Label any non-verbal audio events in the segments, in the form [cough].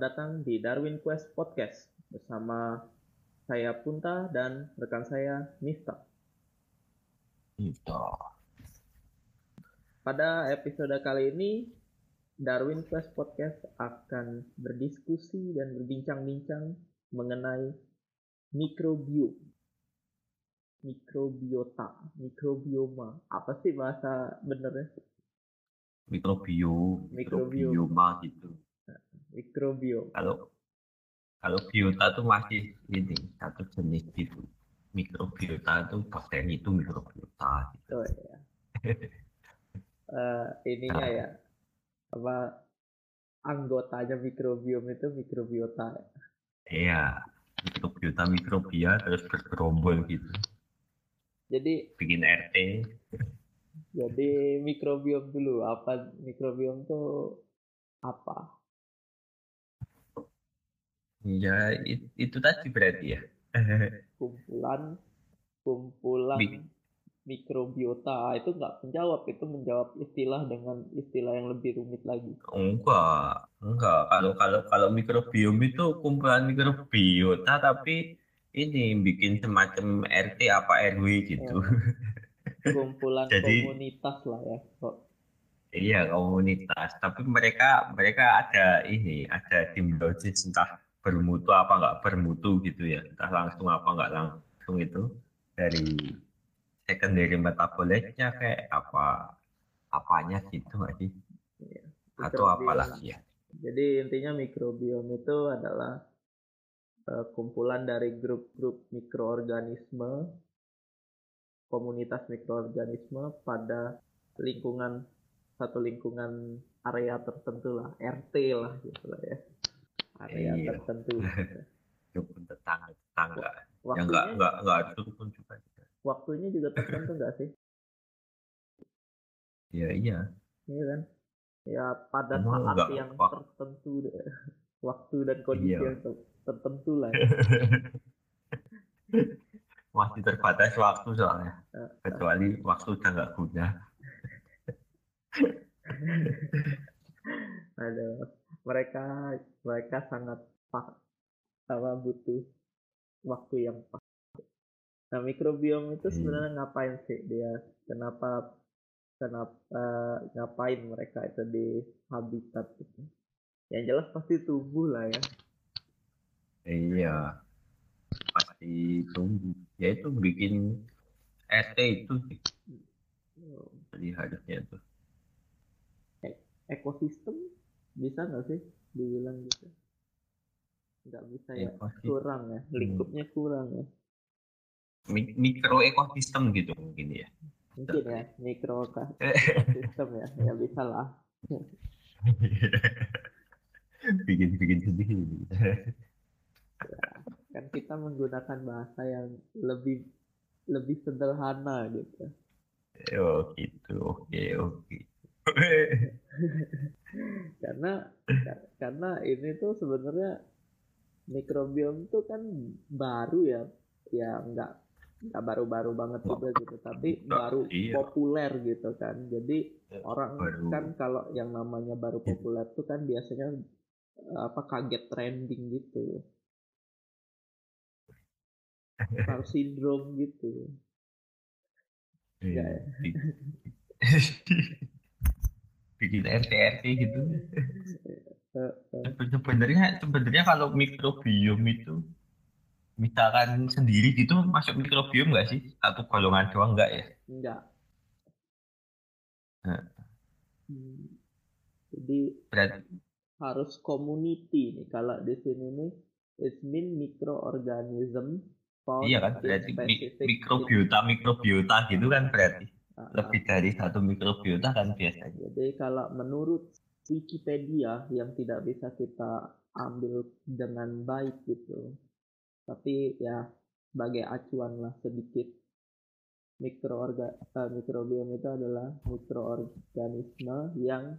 Selamat datang di Darwin Quest Podcast bersama saya Punta dan rekan saya Nifta. Gitu. Pada episode kali ini Darwin Quest Podcast akan berdiskusi dan berbincang-bincang mengenai mikrobiom, mikrobiota, mikrobioma. Apa sih bahasa benernya? Mikrobiom. mikrobioma gitu. Mikrobiom. Kalau kalau biota tuh masih ini satu jenis gitu. Mikrobiota itu bakteri itu mikrobiota. Gitu. Oh ya. [laughs] Eh, ininya ya apa anggotanya mikrobiom itu mikrobiota. Iya, mikrobiota mikrobia terus bergerombol gitu. Jadi Bikin RT. jadi mikrobiom dulu apa mikrobiom tuh apa? Ya it- itu tadi berarti ya. [laughs] Kumpulan kumpulan Mik- mikrobiota itu nggak menjawab itu menjawab istilah dengan istilah yang lebih rumit lagi. Enggak, enggak. Kalau kalau kalau mikrobiom itu kumpulan mikrobiota tapi ini bikin semacam RT apa RW gitu. [laughs] Kumpulan Jadi- komunitas lah ya. Kok Iya komunitas, tapi mereka mereka ada ini, ada simbiosis entah bermutu apa nggak bermutu gitu ya, entah langsung apa nggak langsung itu dari secondary metabolitnya kayak apa apanya gitu nggak sih? Atau apa mikrobiom. lagi ya? Jadi intinya mikrobiom itu adalah eh, kumpulan dari grup-grup mikroorganisme, komunitas mikroorganisme pada lingkungan satu lingkungan area tertentu lah, RT lah gitu lah ya. Area Iya. tertentu. [laughs] Rukun tetangga tetangga. Ya Waktunya, nggak nggak nggak ada rukun juga. waktunya juga tertentu nggak sih? Iya iya. Iya kan? Ya pada Emang saat nggak yang wak- tertentu deh. [laughs] waktu dan kondisi Iya. yang ter- tertentu lah. Ya. [laughs] Masih terbatas waktu soalnya, Eh, kecuali waktu udah nggak guna. Aduh, mereka mereka sangat pak apa butuh waktu yang pas. Nah, mikrobiom itu Hmm. sebenarnya ngapain sih dia? Kenapa kenapa eh, ngapain mereka itu di habitat itu? Yang jelas pasti tumbuh lah ya. Iya, pasti tunggu. Ya itu bikin RT itu sih, jadi harusnya itu. Ekosistem bisa nggak sih dibilang gitu? Nggak bisa ya, Ekosistem. kurang ya, lingkupnya kurang ya. Mi- mikro ekosistem gitu mungkin ya. Mungkin ya, mikro ekosistem ya, ya bisa lah. [laughs] Bikin-bikin sendiri. kan kita menggunakan bahasa yang lebih lebih sederhana gitu Oh gitu, oke oke. [laughs] karena ka- karena ini tuh sebenarnya mikrobiom tuh kan baru ya ya nggak nggak baru-baru banget juga gitu tapi baru iya. populer gitu kan jadi orang Baru. kan kalau yang namanya baru populer tuh kan biasanya apa kaget trending gitu Star syndrome gitu Iya, ya. [laughs] bi- Bikin RT RT gitu. Sebenarnya sebenarnya kalau mikrobiom itu misalkan sendiri gitu masuk mikrobiom nggak sih? Satu golongan doang nggak ya? enggak Nah. Hmm. jadi Berarti harus community nih kalau di sini nih it mean microorganism found iya kan berarti mi- mikrobiota mikrobiota gitu kan berarti lebih dari satu mikrobiota kan biasanya. jadi kalau menurut Wikipedia yang tidak bisa kita ambil dengan baik gitu tapi ya sebagai acuan lah sedikit mikroorga eh, mikrobiom itu adalah mikroorganisme yang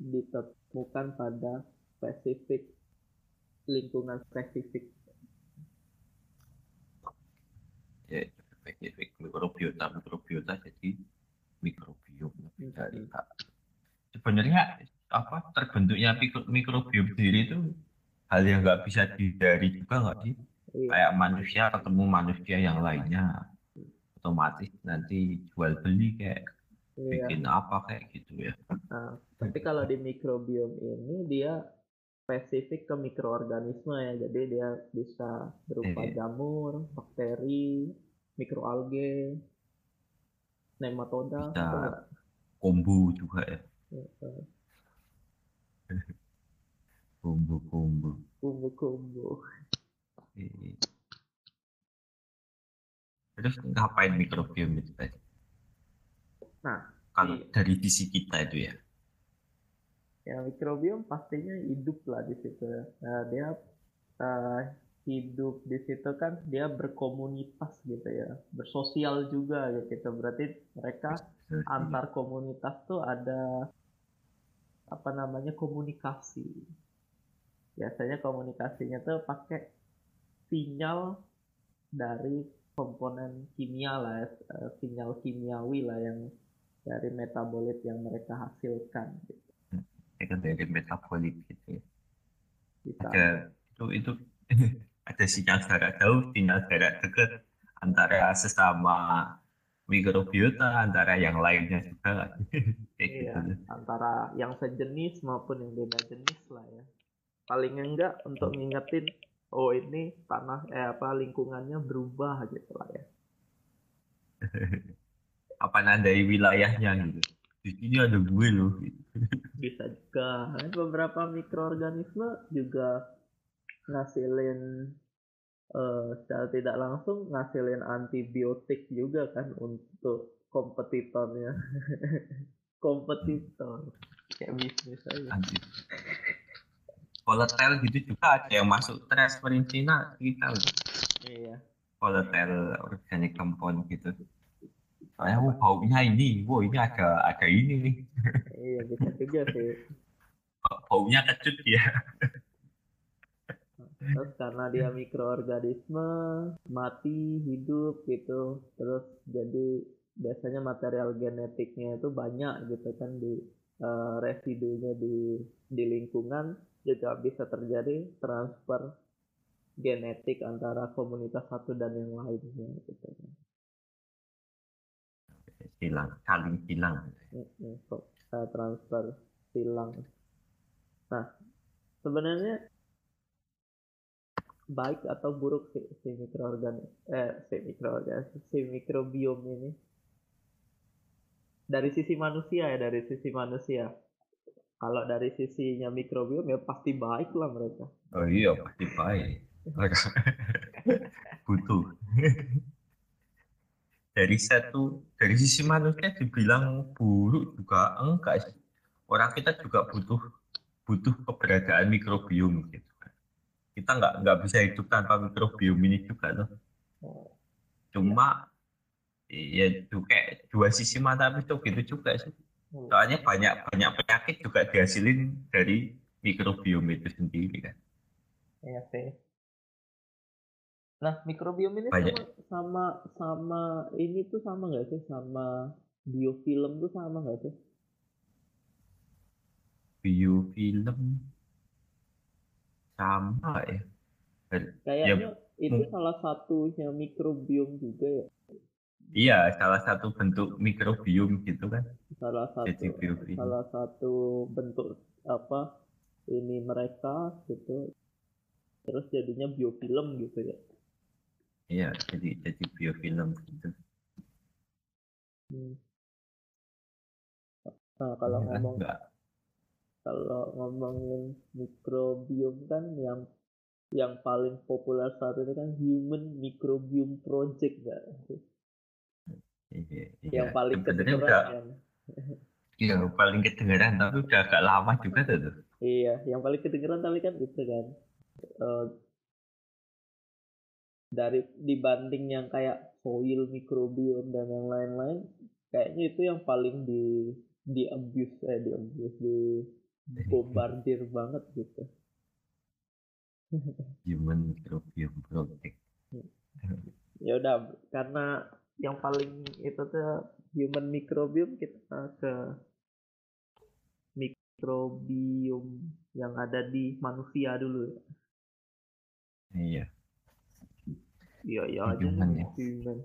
ditemukan pada spesifik lingkungan spesifik. Ya, spesifik mikrobiota mikrobiota jadi mikrobiom lebih dari. Sebenarnya apa terbentuknya mikro, mikrobiom sendiri itu hal yang nggak bisa dihindari juga nggak sih? Iya. Kayak manusia ketemu manusia yang lainnya, otomatis nanti jual beli kayak Iya. bikin apa kayak gitu ya. Nah, tapi kalau di mikrobiom ini dia spesifik ke mikroorganisme ya. Jadi dia bisa berupa Iya. jamur, bakteri, mikroalge, nematoda, Bisa. Kombu juga ya, [laughs] Gitu. kombu-kombu. Kumbu-kumbu. Iya. Terus ngapain mikrobiom itu tadi? Nah, Kalau iya. dari sisi kita itu ya. Ya mikrobiom pastinya hidup lah di situ. ya. Nah, dia eh, hidup di situ kan dia berkomunitas gitu ya, bersosial juga gitu. Berarti mereka antar komunitas tuh ada apa namanya komunikasi. Biasanya komunikasinya tuh pakai sinyal dari komponen kimia lah, ya, eh, sinyal kimiawi lah yang dari metabolit yang mereka hasilkan. Gitu. Ya kan dari metabolit gitu ya. Bisa Ada itu itu [laughs] ada sinyal jarak jauh, sinyal jarak dekat antara sesama mikrobiota, antara yang lainnya juga. [laughs] Kayak Iya, gitu. antara yang sejenis maupun yang beda jenis lah ya. Paling enggak untuk ngingetin, oh ini tanah eh apa lingkungannya berubah gitu lah ya. [laughs] Apa nandai wilayahnya gitu. Di sini ada gue loh. Bisa juga. Beberapa mikroorganisme juga ngasilin eh, secara tidak langsung ngasilin antibiotik juga kan untuk kompetitornya. [laughs] Kompetitor. Kayak bisnis aja. Volatile gitu juga ada yang masuk transferin Cina kita. Iya. volatile organic compound gitu. Soalnya oh, baunya ini, wow ini ada ada ini nih, Iya bisa juga sih. [laughs] baunya kecut ya. Terus karena dia mikroorganisme mati hidup gitu, terus jadi biasanya material genetiknya itu banyak gitu kan di eh, residunya di di lingkungan juga bisa terjadi transfer genetik antara komunitas satu dan yang lainnya gitu kan. Hilang, saling hilang. Kok, eh, transfer silang. Nah, sebenarnya baik atau buruk si, si mikroorganisme eh si mikroorganisme si mikrobiom ini dari sisi manusia ya dari sisi manusia kalau dari sisinya mikrobiom ya pasti baik lah mereka Oh iya pasti baik. [laughs] Butuh. dari satu dari sisi manusia dibilang buruk juga enggak. Orang kita juga butuh butuh keberadaan mikrobiom gitu. Kita nggak nggak bisa hidup tanpa mikrobiom ini juga tuh. Oh, Cuma ya itu kayak dua sisi mata pisau gitu juga sih. hmm. Soalnya banyak banyak penyakit juga dihasilin dari mikrobiom itu sendiri kan. Iya sih. Nah, mikrobiom ini Banyak. sama sama sama ini tuh sama nggak sih sama biofilm tuh sama nggak sih? Biofilm sama ya. Kayaknya itu mung- salah satunya mikrobiom juga ya. Iya, salah satu bentuk mikrobiom gitu kan. Salah satu salah satu bentuk apa ini mereka gitu. Terus jadinya biofilm gitu ya. Iya, jadi jadi biofilm gitu. Hmm. Nah, kalau kan? ngomong Nggak, kalau ngomongin mikrobiom kan yang yang paling populer saat ini kan Human Microbiome Project nggak? iya, iya. Yang paling kedengeran udah, kan? iya, paling kedengeran tapi udah agak lama juga tuh. Iya, yang paling kedengeran tapi kan itu kan eh, dari dibanding yang kayak soil microbiome dan yang lain-lain, kayaknya itu yang paling di di abuse eh di abuse di bombardir banget gitu. Human Microbiome Project. Ya udah, karena yang paling itu tuh human microbiome kita ke mikrobiom yang ada di manusia dulu ya. Iya. Iya iya aja Human ya. human.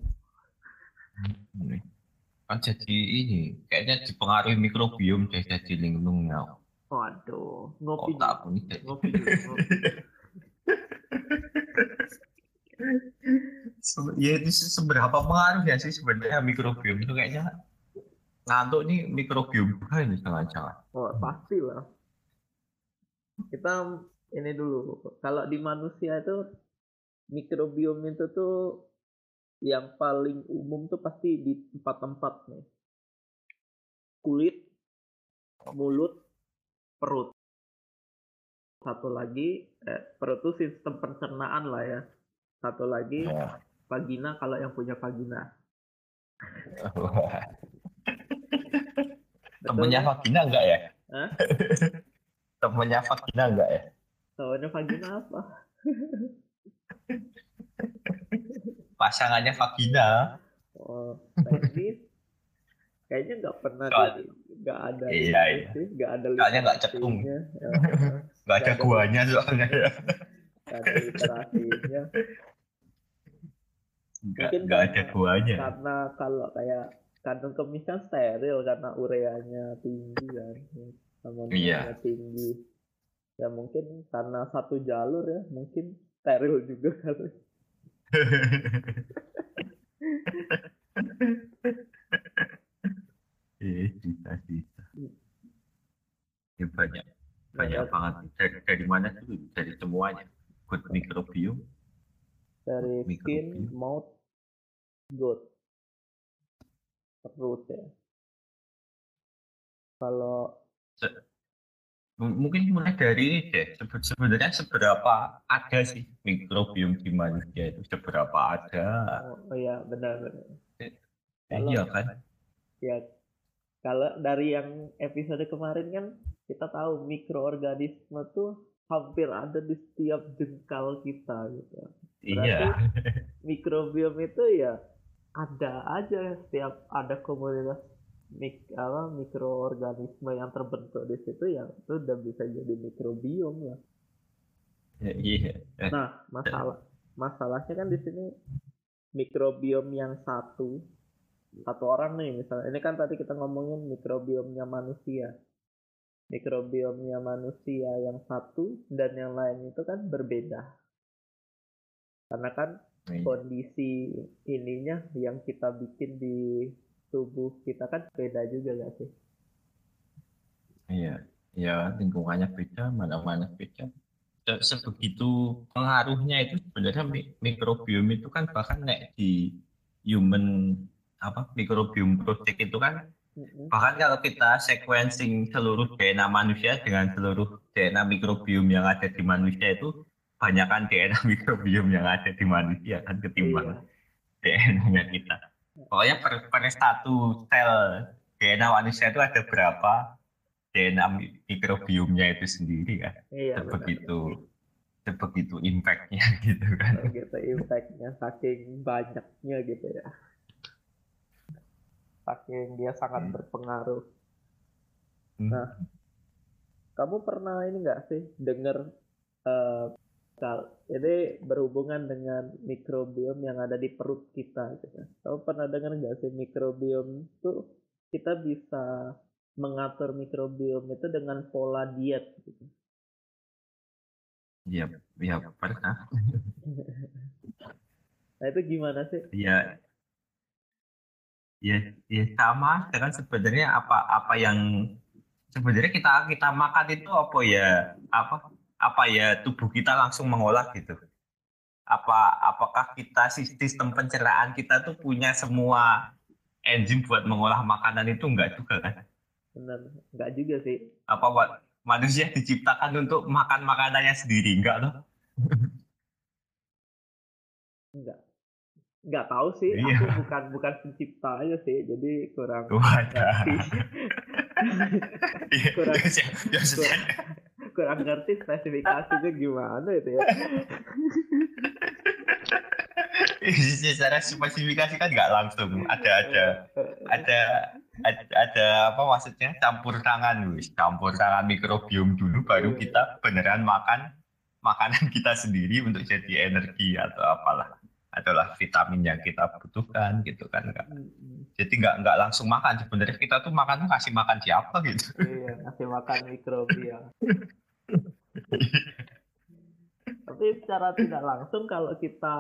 Kan jadi ini kayaknya dipengaruhi mikrobiom deh jadi linglungnya. Waduh, ngopi Otak pun jadi. ngopi dulu, ngopi. Ya itu se- seberapa pengaruh ya sih sebenarnya mikrobiom itu kayaknya ngantuk nih mikrobiom ini jangan-jangan. Oh, pasti lah. Kita ini dulu. Kalau di manusia itu mikrobiom itu tuh yang paling umum tuh pasti di tempat-tempat nih. Kulit, mulut, perut. Satu lagi, eh, perut tuh sistem pencernaan lah ya. Satu lagi, Ya. vagina kalau yang punya vagina. [laughs] Betul Temennya vagina enggak ya? Hah? [laughs] Temennya vagina enggak ya? Tahunya vagina apa? [laughs] Pasangannya vagina. Oh, teknis kayaknya nggak pernah Soal- di- nggak ada Iya, iya. nggak ada Soalnya nggak cetung. literasinya. Ya, Enggak ada Nggak ada. guanya soalnya ya. nggak ada literasinya Enggak, Mungkin enggak ada guanya. karena kalau kayak kandung kemih kan steril karena ureanya tinggi kan amoniaknya Iya. tinggi ya mungkin karena satu jalur ya mungkin steril juga kali [laughs] Iya, bisa, bisa. Ya, banyak banyak Nah, banget dari, dari mana dulu dari semuanya. Good mikrobiom dari skin mouth gut. Perut ya. Kalau M- mungkin mulai dari ini deh. Sebe- sebenarnya seberapa ada sih mikrobiom di manusia itu? Seberapa ada? Oh, oh ya benar benar. Eh, Kalau- iya kan? ya kalau dari yang episode kemarin kan kita tahu mikroorganisme tuh hampir ada di setiap jengkal kita gitu. Iya. Mikrobiom itu ya ada aja setiap ada komunitas mik apa mikroorganisme yang terbentuk di situ ya itu udah bisa jadi mikrobiom ya. Ya, iya. Nah, masalah masalahnya kan di sini mikrobiom yang satu satu orang nih misalnya. Ini kan tadi kita ngomongin mikrobiomnya manusia. Mikrobiomnya manusia yang satu dan yang lain itu kan berbeda. Karena kan iya. kondisi ininya yang kita bikin di tubuh kita kan beda juga gak sih? Iya, ya lingkungannya beda, mana-mana beda. Se- Sebegitu pengaruhnya itu sebenarnya mi- mikrobiom itu kan bahkan nek di human apa mikrobiom project itu kan. Bahkan kalau kita sequencing seluruh DNA manusia dengan seluruh DNA mikrobiom yang ada di manusia itu banyakkan DNA [laughs] mikrobiom yang ada di manusia kan ketimbang Iya. DNA-nya kita. Pokoknya per, per satu sel DNA manusia itu ada berapa DNA mi- mikrobiomnya itu sendiri kan. Iya, benar. sebegitu sebegitu impactnya [laughs] gitu kan. gitu impactnya saking banyaknya gitu ya saking dia sangat Hmm. berpengaruh Hmm. Nah. kamu pernah ini nggak sih dengar eh kal- ini berhubungan dengan mikrobiom yang ada di perut kita gitu. kamu pernah dengar nggak sih mikrobiom itu kita bisa mengatur mikrobiom itu dengan pola diet gitu. Iya, iya pernah. [laughs] nah itu gimana sih Iya. Ya, ya sama dengan sebenarnya apa apa yang sebenarnya kita kita makan itu apa ya apa apa ya tubuh kita langsung mengolah gitu. Apa apakah kita sis- sistem pencernaan kita tuh punya semua enzim buat mengolah makanan itu enggak juga kan? benar nggak juga sih Apa buat manusia diciptakan untuk makan makanannya sendiri enggak loh? Enggak. Enggak tahu sih, Iya. aku bukan bukan pencipta aja sih, jadi kurang Wadah. ngerti. Iya, Kurang- ya, ya, sudah. kurang ngerti spesifikasinya gimana itu ya. secara spesifikasi kan nggak langsung ada ada ada ada, ada apa maksudnya campur tangan wis campur tangan mikrobiom dulu baru Iya. kita beneran makan makanan kita sendiri untuk jadi energi atau apalah adalah vitamin yang kita butuhkan gitu kan Kak. Jadi nggak nggak langsung makan. Sebenarnya kita tuh makan tuh kasih makan siapa gitu. Iya ngasih makan mikrobiom tapi secara tidak langsung kalau kita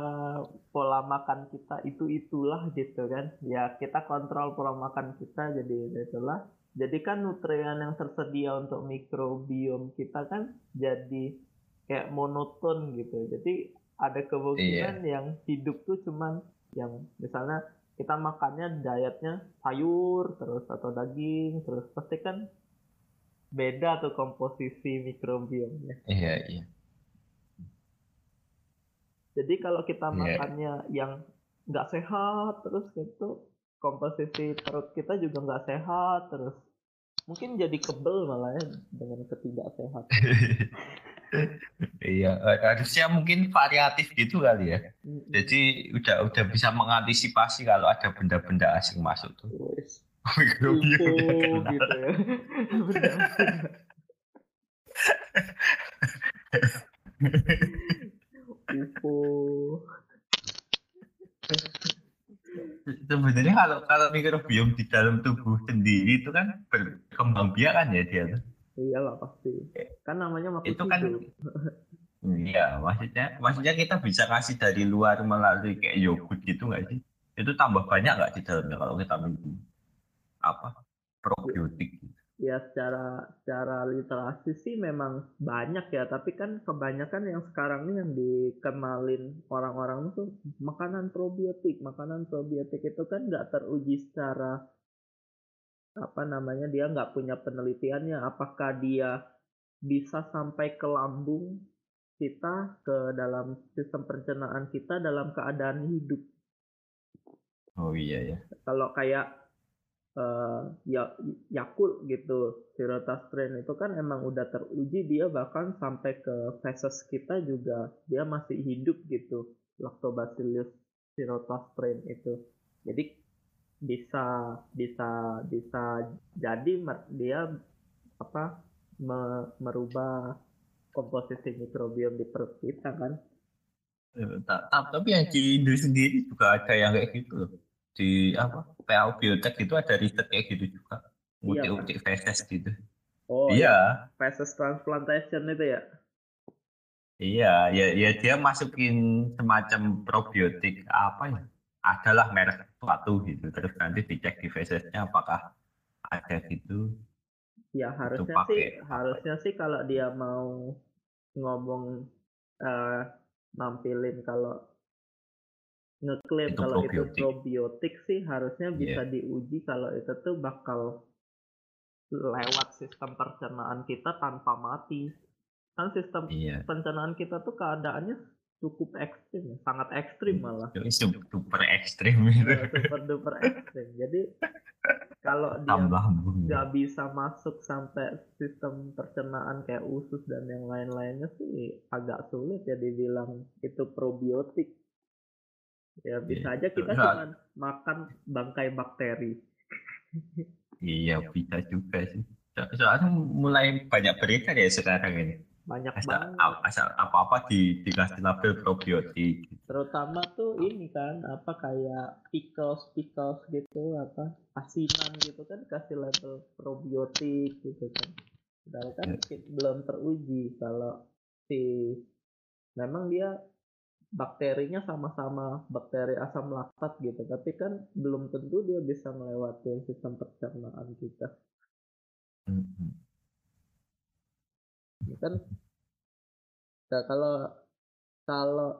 pola makan kita itu itulah gitu kan. Ya kita kontrol pola makan kita jadi itulah. Jadi kan nutrien yang tersedia untuk mikrobiom kita kan jadi kayak monoton gitu. Jadi ada kemungkinan yang hidup tuh cuman yang misalnya kita makannya dietnya sayur terus atau daging terus pasti kan beda tuh komposisi mikrobiomnya iya iya Jadi kalau kita Iya. makannya yang nggak sehat terus gitu, komposisi perut kita juga nggak sehat terus. Mungkin jadi kebel malah ya dengan ketidaksehatan. [laughs] iya eh, harusnya mungkin variatif gitu kali ya jadi udah udah bisa mengantisipasi kalau ada benda-benda asing masuk tuh kenal. gitu ya. Benar. Info. sebenarnya kalau kalau mikrobiom di dalam tubuh sendiri itu kan berkembang biak kan ya dia tuh Iyalah pasti. Kan namanya makhluk itu kan [laughs] iya maksudnya maksudnya kita bisa kasih dari luar melalui kayak yogurt gitu nggak sih itu tambah banyak nggak di dalamnya kalau kita minum apa probiotik gitu. Ya secara secara literasi sih memang banyak ya, tapi kan kebanyakan yang sekarang nih yang dikenalin orang-orang tuh makanan probiotik. Makanan probiotik itu kan nggak teruji secara apa namanya dia nggak punya penelitiannya. Apakah dia bisa sampai ke lambung kita ke dalam sistem pencernaan kita dalam keadaan hidup? Oh iya ya. Kalau kayak eh, ya Yakult gitu Sirotas strain itu kan emang udah teruji dia bahkan sampai ke feses kita juga dia masih hidup gitu Lactobacillus Sirotas strain itu. Jadi bisa bisa bisa jadi dia apa me- merubah komposisi mikrobiom di perut kita kan? Ta- tapi yang di Indo sendiri juga ada yang kayak gitu loh. Di apa PAU Biotech itu ada riset kayak gitu juga. Iya, utik-utik feses gitu. Oh iya. feses transplantation itu ya? Iya ya ya dia masukin semacam probiotik apa ya? Adalah merek suatu gitu terus nanti dicek di fesesnya apakah ada gitu Ya harusnya sih harusnya sih kalau dia mau ngomong eh, nampilin kalau ngeklaim Itu kalau itu probiotik. sih harusnya Iya. bisa diuji kalau itu tuh bakal lewat sistem pencernaan kita tanpa mati. Kan sistem iya pencernaan kita tuh keadaannya cukup ekstrim, ya, sangat ekstrim malah. su- super ekstrim gitu Ya, super duper ekstrim. Jadi kalau dia nggak bisa masuk sampai sistem pencernaan kayak usus dan yang lain-lainnya sih agak sulit ya dibilang itu probiotik. Ya bisa aja kita cuma makan bangkai bakteri. iya bisa juga sih So- soalnya mulai banyak beredar ya sekarang ini Banyak asal, banget. asal apa-apa di, dikasih label probiotik Terutama tuh ini kan apa kayak pickles pickles gitu apa asinan gitu kan kasih label probiotik gitu kan. Padahal kan Ya. belum teruji kalau si memang dia bakterinya sama-sama bakteri asam laktat gitu tapi kan belum tentu dia bisa melewati sistem pencernaan kita Mhm. Ya kan? Nah, kalau kalau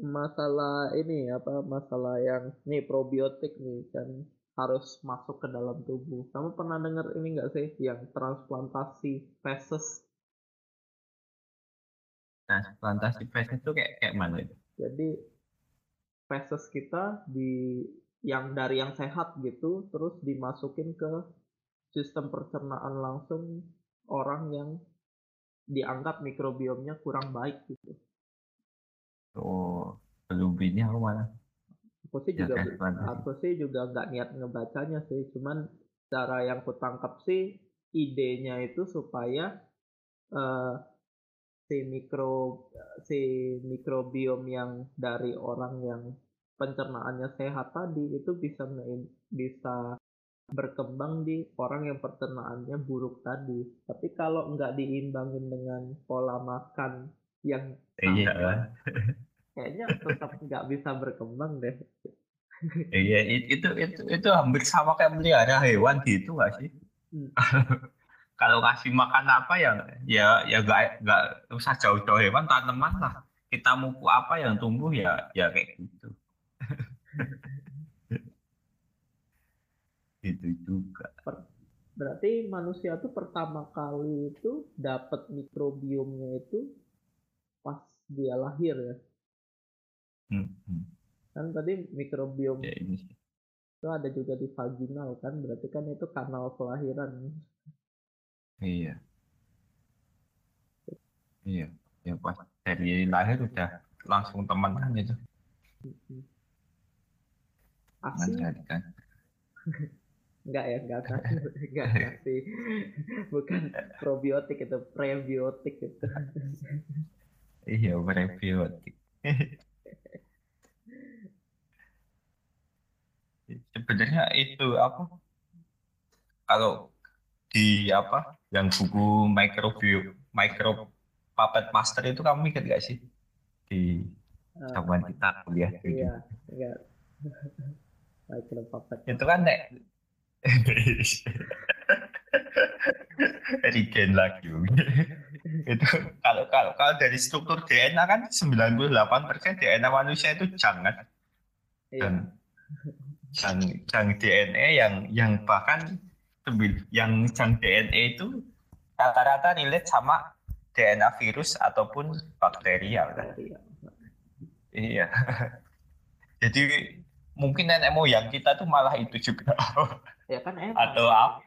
masalah ini apa masalah yang nih probiotik nih kan harus masuk ke dalam tubuh. Kamu pernah dengar ini enggak sih yang transplantasi feses? Transplantasi feses itu kayak kayak mana itu? Jadi feses kita di yang dari yang sehat gitu terus dimasukin ke sistem pencernaan langsung orang yang dianggap mikrobiomnya kurang baik gitu. Oh belum ini aku mana aku sih ya juga transplantasi aku sih juga nggak niat ngebacanya sih. Cuman cara yang kutangkap sih idenya itu supaya uh, si mikro si mikrobiom yang dari orang yang pencernaannya sehat tadi itu bisa bisa berkembang di orang yang pencernaannya buruk tadi. Tapi kalau nggak diimbangin dengan pola makan yang iya. kayaknya tetap nggak bisa berkembang deh. iya itu itu itu hampir sama kayak melihara hewan gitu nggak sih? Hmm. [laughs] kalau kasih makan apa ya ya ya gak gak usah jauh-jauh hewan tanaman lah kita mau apa yang tumbuh ya ya kayak gitu [laughs] itu juga berarti manusia tuh pertama kali itu dapat mikrobiomnya itu pas dia lahir ya hmm, kan tadi mikrobiom ya, ini. itu ada juga di vaginal kan berarti kan itu kanal kelahiran Iya. Iya. Ya pas dari lahir udah langsung temenan itu. Asli. kan. [laughs] Enggak ya, enggak kan. Enggak [laughs] kasih. Bukan probiotik itu, prebiotik itu. iya, prebiotik. [laughs] Sebenarnya itu apa? Kalau di apa yang buku microbiome micro puppet master itu kamu mikir gak sih di uh, zaman kita kuliah gitu? Iya, enggak. [laughs] micro puppet. Itu kan nek [laughs] Regen lagi. itu kalau kalau kalau dari struktur DNA kan 98% DNA manusia itu jangan iya. dan jang DNA yang yang bahkan yang jang DNA itu rata-rata relate sama DNA virus ataupun bakteria. Iya. [laughs] Jadi mungkin nenek moyang kita tuh malah itu juga. Ya kan emang. Atau apa?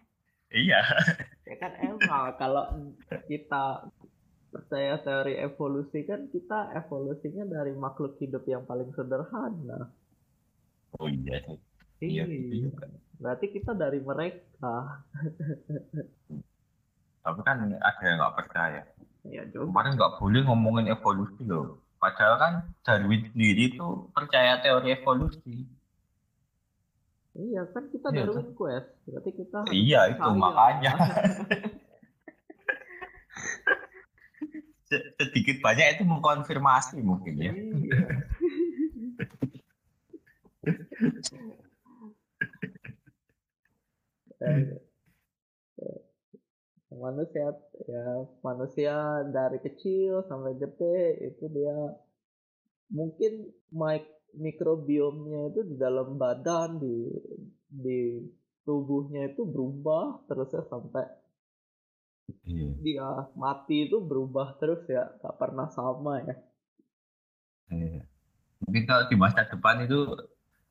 Iya. Ya kan emang kalau kita percaya teori evolusi kan kita evolusinya dari makhluk hidup yang paling sederhana. Oh iya. Iya. iya. Berarti kita dari mereka. Tapi kan ada yang nggak percaya. Ya, Kemarin nggak boleh ngomongin evolusi loh. Padahal kan Darwin sendiri itu percaya teori evolusi. Iya kan kita iya, Darwin kan? Quest. Berarti kita Iya itu makanya. [laughs] Sedikit banyak itu mengkonfirmasi mungkin ya. Iya. Eh, manusia ya manusia dari kecil sampai gede itu dia mungkin mik mikrobiomnya itu di dalam badan di di tubuhnya itu berubah terus ya sampai iya. dia mati itu berubah terus ya gak pernah sama ya iya. mungkin kalau di masa depan itu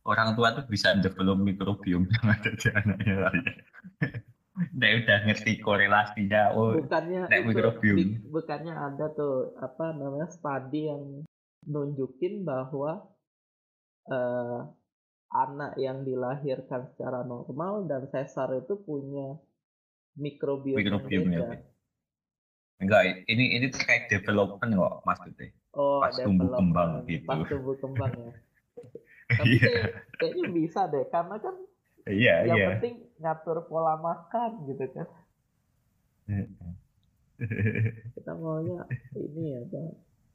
orang tua tuh bisa develop mikrobiom [laughs] yang ada di anaknya lagi Nek udah ngerti korelasinya, oh, bukannya nek mikrobiom. Bukannya ada tuh apa namanya studi yang nunjukin bahwa uh, anak yang dilahirkan secara normal dan sesar itu punya mikrobiom, mikrobiom yang beda. Ya. Enggak, ini ini terkait development kok maksudnya. Oh, pas tumbuh kembang gitu. Pas tumbuh kembang ya. [laughs] Tapi yeah. kayaknya bisa deh, karena kan Iya, yang iya. penting ngatur pola makan gitu kan. [laughs] Kita maunya ini ya,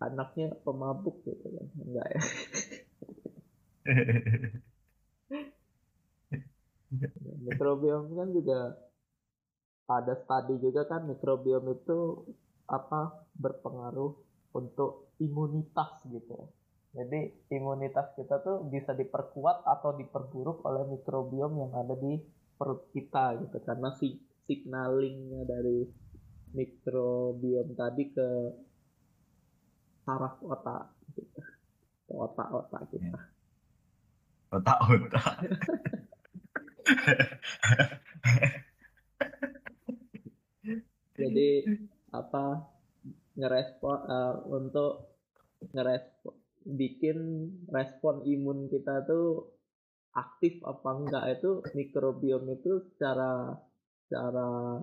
anaknya pemabuk gitu kan. Enggak ya. [laughs] mikrobiom kan juga ada studi juga kan mikrobiom itu apa berpengaruh untuk imunitas gitu jadi imunitas kita tuh bisa diperkuat atau diperburuk oleh mikrobiom yang ada di perut kita gitu karena si signalingnya dari mikrobiom tadi ke saraf otak gitu. ke otak-otak kita. Otak-otak. Jadi apa ngerespon uh, untuk ngerespon bikin respon imun kita tuh aktif apa enggak itu mikrobiom itu secara secara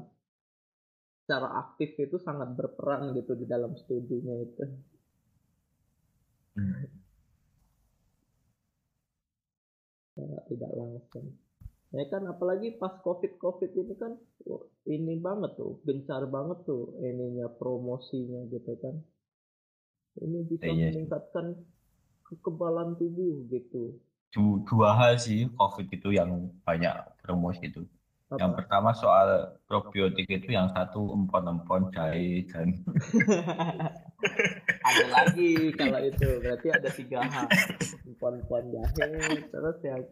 secara aktif itu sangat berperan gitu di dalam studinya itu. Hmm. Tidak langsung. Ya kan apalagi pas covid covid ini kan ini banget tuh gencar banget tuh ininya promosinya gitu kan. Ini bisa iya. meningkatkan kekebalan tubuh gitu. Dua hal sih covid itu yang banyak promosi itu apa? Yang pertama soal probiotik itu yang satu empon-empon jahe dan [laughs] ada lagi kalau itu berarti ada tiga hal. Empon-empon jahe terus yang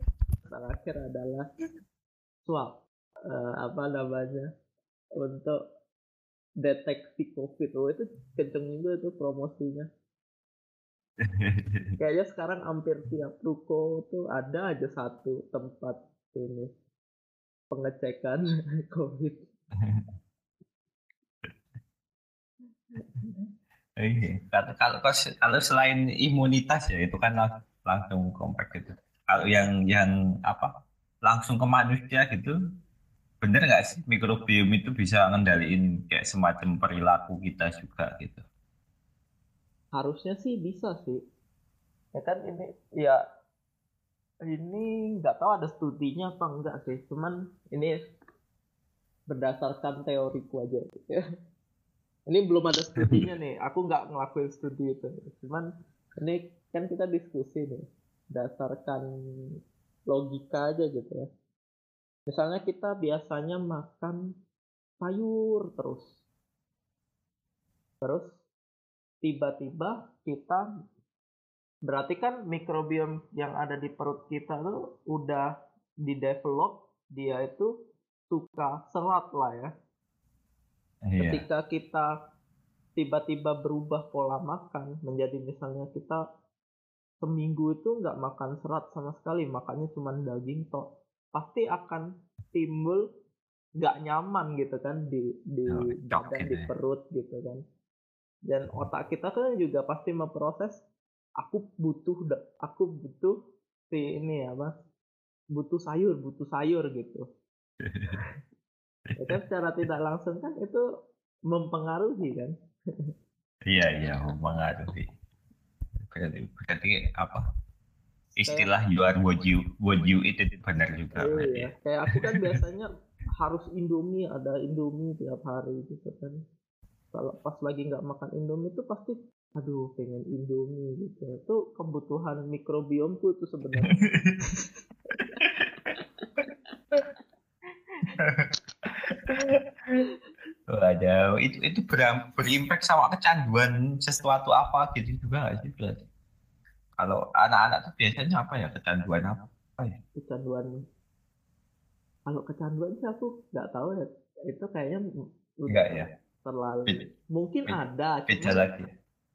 terakhir adalah swab uh, apa namanya untuk deteksi covid. Oh itu kenceng juga itu promosinya. [laughs] Kayaknya sekarang hampir tiap ruko tuh ada aja satu tempat ini pengecekan [laughs] COVID. [laughs] Iya, kalau kalau selain imunitas ya itu kan langsung kompak gitu. Kalau yang yang apa langsung ke manusia gitu, bener nggak sih mikrobiom itu bisa ngendaliin kayak semacam perilaku kita juga gitu? Harusnya sih bisa sih. Ya kan ini ya ini nggak tahu ada studinya apa enggak sih cuman ini berdasarkan teoriku aja. [laughs] ini belum ada studinya nih. Aku nggak ngelakuin studi itu. Cuman ini kan kita diskusi nih. Berdasarkan logika aja gitu ya. Misalnya kita biasanya makan sayur terus. Terus tiba-tiba kita Berarti kan mikrobiom yang ada di perut kita tuh udah di develop dia itu suka serat lah ya. Iya. Ketika kita tiba-tiba berubah pola makan menjadi misalnya kita seminggu itu nggak makan serat sama sekali, makannya cuma daging tok, pasti akan timbul nggak nyaman gitu kan di di oh, badan di perut gitu kan. Dan otak kita kan juga pasti memproses aku butuh aku butuh si ini ya mas butuh sayur butuh sayur gitu [laughs] ya kan secara tidak langsung kan itu mempengaruhi kan? Iya iya mempengaruhi. Berarti, berarti apa? Istilah kayak, you are what you what you eat itu benar juga iya, ya. kayak aku kan biasanya harus indomie ada indomie tiap hari gitu kan. Kalau pas lagi nggak makan indomie itu pasti aduh pengen indomie gitu. Itu kebutuhan mikrobiomku itu sebenarnya [laughs] ada itu itu ber, berimpact sama kecanduan sesuatu apa gitu juga gak sih berarti? Kalau anak-anak tuh biasanya apa ya kecanduan apa, ya? Kecanduan. Kalau kecanduan sih aku nggak tahu ya itu kayaknya enggak ya? terlalu mungkin ada beda lagi.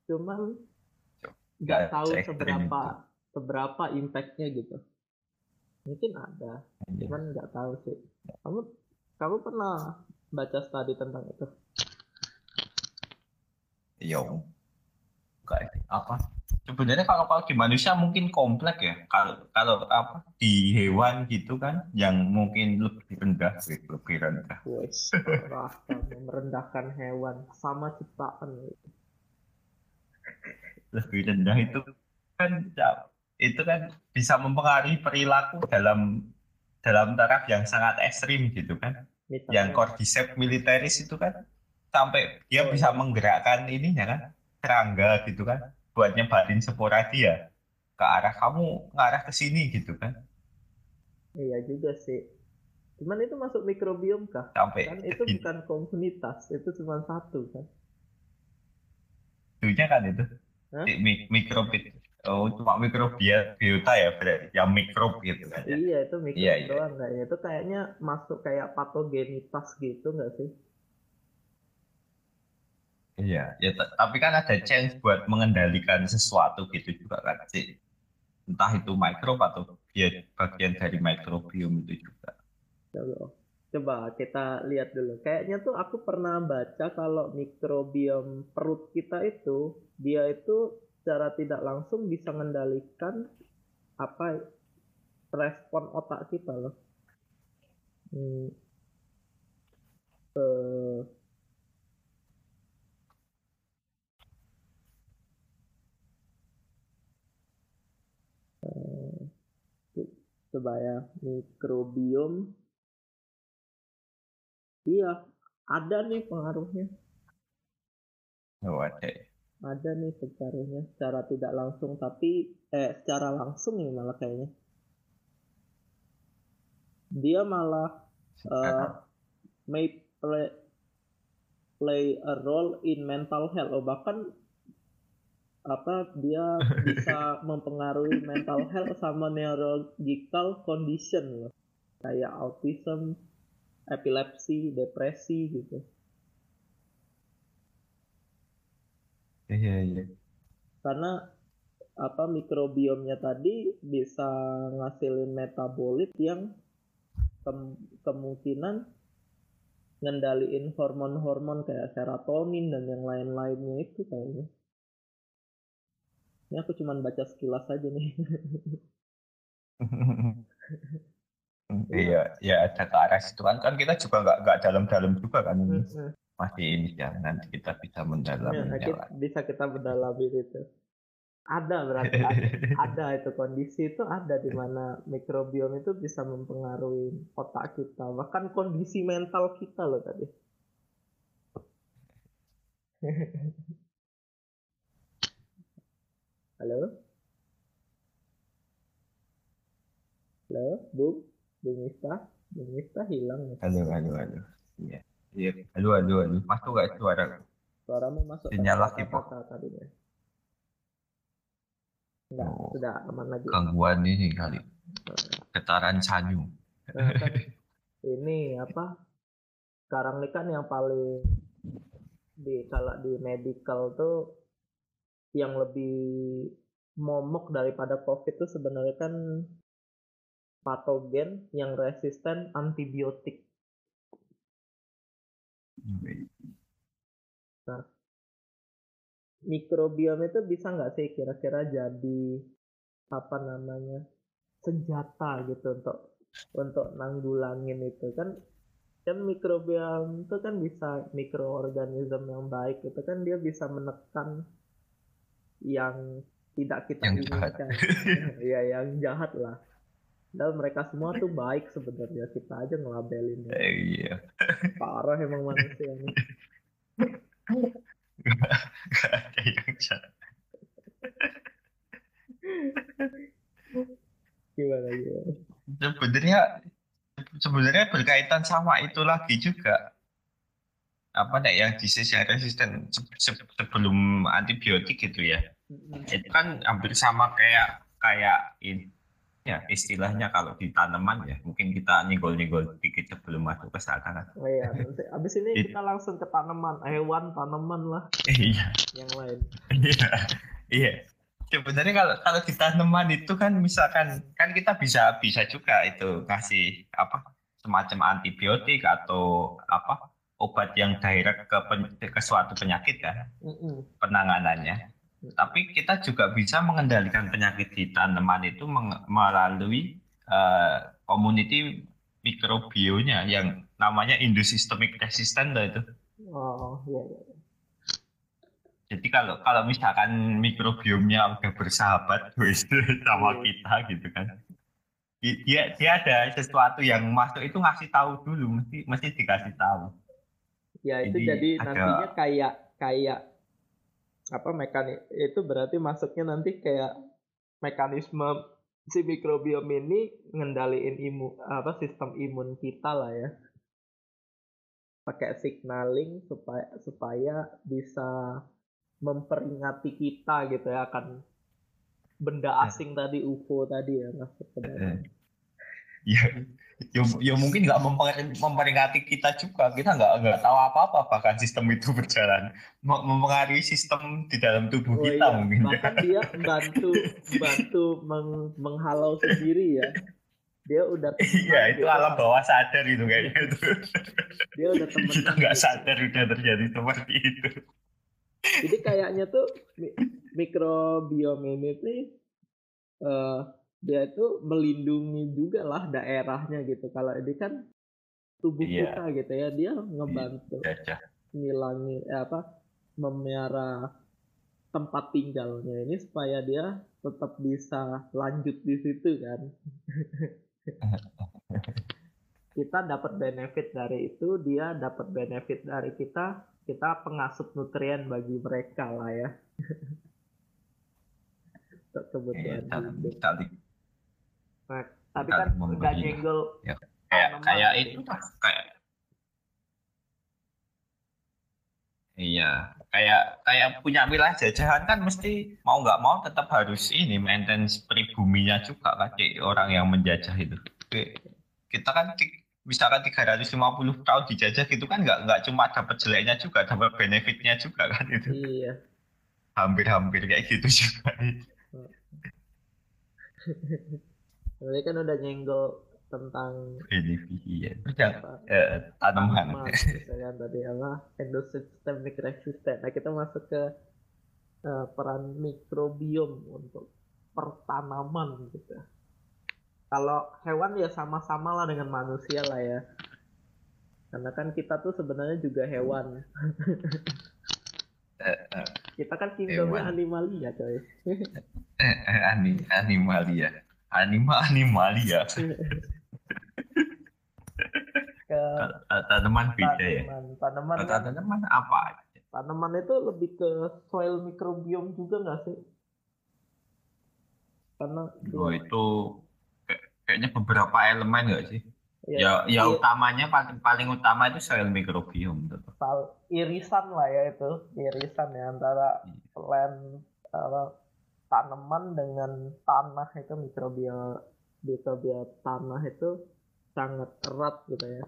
cuman nggak tahu seberapa itu. seberapa impactnya gitu. Mungkin ada Anjir. cuman nggak tahu sih. Kamu kamu pernah baca studi tentang itu. Yo kayak apa? Sebenarnya kalau kalau di manusia mungkin kompleks ya. Kalau kalau apa di hewan gitu kan yang mungkin lebih rendah lebih rendah. Wes, merendahkan hewan. Sama ciptaan. Lebih rendah itu kan itu kan bisa mempengaruhi perilaku dalam dalam taraf yang sangat ekstrim gitu kan Misalnya. yang cordyceps militeris itu kan sampai dia oh, bisa iya. menggerakkan ininya kan serangga gitu kan buat nyebarin spora dia ke arah kamu ngarah ke sini gitu kan iya juga sih cuman itu masuk mikrobiom kah sampai kan itu bukan komunitas itu cuma satu kan Duitnya kan itu Hah? mikrob itu oh cuma mikrobia biota ya berarti yang mikrob gitu kan ya? iya itu mikrob iya, iya. doang iya. kayaknya itu kayaknya masuk kayak patogenitas gitu nggak sih Iya, ya tapi kan ada chance buat mengendalikan sesuatu gitu juga kan sih. Entah itu mikrob atau dia bagian dari mikrobiom itu juga. Coba kita lihat dulu. Kayaknya tuh aku pernah baca kalau mikrobiom perut kita itu dia itu secara tidak langsung bisa mengendalikan apa respon otak kita loh. Hmm. uh, coba ya mikrobiom. Iya ada nih pengaruhnya. Oh ada ada nih pengaruhnya secara tidak langsung tapi eh secara langsung nih malah kayaknya. Dia malah uh, may play play a role in mental health. Oh bahkan apa dia [laughs] bisa mempengaruhi mental health sama neurological condition loh. Kayak autism, epilepsi, depresi gitu. Iya iya. Karena apa mikrobiomnya tadi bisa ngasilin metabolit yang ke kemungkinan ngendaliin hormon-hormon kayak serotonin dan yang lain-lainnya itu kayaknya. Ini aku cuma baca sekilas aja nih. [laughs] iya, ya ada ke arah situ kan. Kan kita juga nggak nggak dalam-dalam juga kan ini. Masih ini ya, nanti kita bisa mendalami. Ya, bisa kita mendalami itu. Ada berarti ada, [laughs] ada itu kondisi itu ada di mana mikrobiom itu bisa mempengaruhi otak kita bahkan kondisi mental kita loh tadi. [laughs] Halo? Halo, Bung? Bung Miftah? Bung Miftah hilang nih. Halo, halo, halo. Iya. Iya. Halo, halo, halo. Masuk gak suara? Suaramu masuk. Sinyal lagi, Pak. Tadinya. Enggak, oh, sudah aman lagi. Gangguan ini kali. Getaran sanyu. Nah, kan, ini apa? Sekarang ini kan yang paling di kalau di medical tuh yang lebih momok daripada COVID itu sebenarnya kan patogen yang resisten antibiotik. Nah, mikrobiom itu bisa nggak sih kira-kira jadi apa namanya senjata gitu untuk untuk nanggulangin itu kan kan mikrobiom itu kan bisa mikroorganisme yang baik itu kan dia bisa menekan yang tidak kita yang inginkan. [laughs] Iya, yang jahat lah. Dan mereka semua tuh baik sebenarnya kita aja ngelabelin. Eh, iya. Parah emang manusia ini. Gak ada yang jahat. gimana gimana? Sebenarnya sebenarnya berkaitan sama itu lagi juga apa nih yang disease yang resisten sebelum antibiotik gitu ya itu kan hampir sama kayak kayak ini ya istilahnya kalau di tanaman ya mungkin kita nyenggol-nyenggol dikit sebelum masuk ke sana kan. Oh iya, abis ini It, kita langsung ke tanaman, hewan, tanaman lah. Iya. Yang lain. Iya. Iya. Sebenarnya kalau kalau di tanaman itu kan misalkan kan kita bisa bisa juga itu kasih apa semacam antibiotik atau apa obat yang direct ke, pen, ke suatu penyakit kan mm -mm. penanganannya tapi kita juga bisa mengendalikan penyakit di tanaman itu melalui uh, community mikrobionya yang namanya endosystemic resistant itu. Oh, iya, iya. Jadi kalau kalau misalkan mikrobiomnya udah bersahabat [laughs] sama iya. kita gitu kan, dia dia ada sesuatu yang masuk itu ngasih tahu dulu, mesti mesti dikasih tahu. Ya itu jadi, jadi ada, nantinya kayak kayak apa mekanik itu berarti masuknya nanti kayak mekanisme si mikrobiom ini ngendaliin imun apa sistem imun kita lah ya pakai signaling supaya supaya bisa memperingati kita gitu ya akan benda ya. asing tadi UFO tadi ya masuk ke dalam. Ya, ya, ya mungkin nggak memperingati kita juga. Kita nggak nggak tahu apa apa bahkan sistem itu berjalan. Mempengaruhi sistem di dalam tubuh oh, kita iya. mungkin. bahkan dia bantu bantu meng, menghalau sendiri ya. Dia udah [laughs] iya itu alam bawah sadar itu kayaknya itu. Dia udah [laughs] temen kita nggak sadar udah terjadi seperti itu. Jadi kayaknya tuh mikrobiom ini tuh uh, dia itu melindungi juga lah daerahnya gitu kalau ini kan tubuh Iya. kita gitu ya dia ngebantu Jajah. ngilangi eh, apa memelihara tempat tinggalnya ini supaya dia tetap bisa lanjut di situ kan [laughs] kita dapat benefit dari itu dia dapat benefit dari kita kita pengasup nutrien bagi mereka lah ya [laughs] untuk Iya, kebutuhan hidup saling. Nah, tapi kan nggak memberi. nyenggol kayak kayak itu lah kayak iya. Kayak kayak punya wilayah jajahan kan mesti mau nggak mau tetap harus ini maintenance pribuminya juga kan kayak orang yang menjajah itu. Kita kan misalkan 350 tahun dijajah gitu kan nggak nggak cuma dapat jeleknya juga dapat benefitnya juga kan itu. Iya. Hampir-hampir kayak gitu juga [laughs] Berarti kan udah nyenggol tentang iya eh, tanaman gitu kan tadi apa endosystemic resistant. Nah kita masuk ke eh, peran mikrobiom untuk pertanaman gitu. Kalau hewan ya sama-sama lah dengan manusia lah ya. Karena kan kita tuh sebenarnya juga hewan. [laughs] Eh, eh, Kita kan kingdomnya animalia coy. ani- animalia anima animalia Ke Kalau tanaman beda ya tanaman. Tanaman tanaman apa tanaman itu lebih ke soil microbiome juga nggak sih? Karena Oh, itu kayak- kayaknya beberapa elemen nggak sih? ya, Ya, ya utamanya paling paling utama itu soil sal- irisan lah ya itu, irisan ya antara Iya. plant apa, tanaman dengan tanah itu mikrobial mikrobial tanah itu sangat erat gitu ya.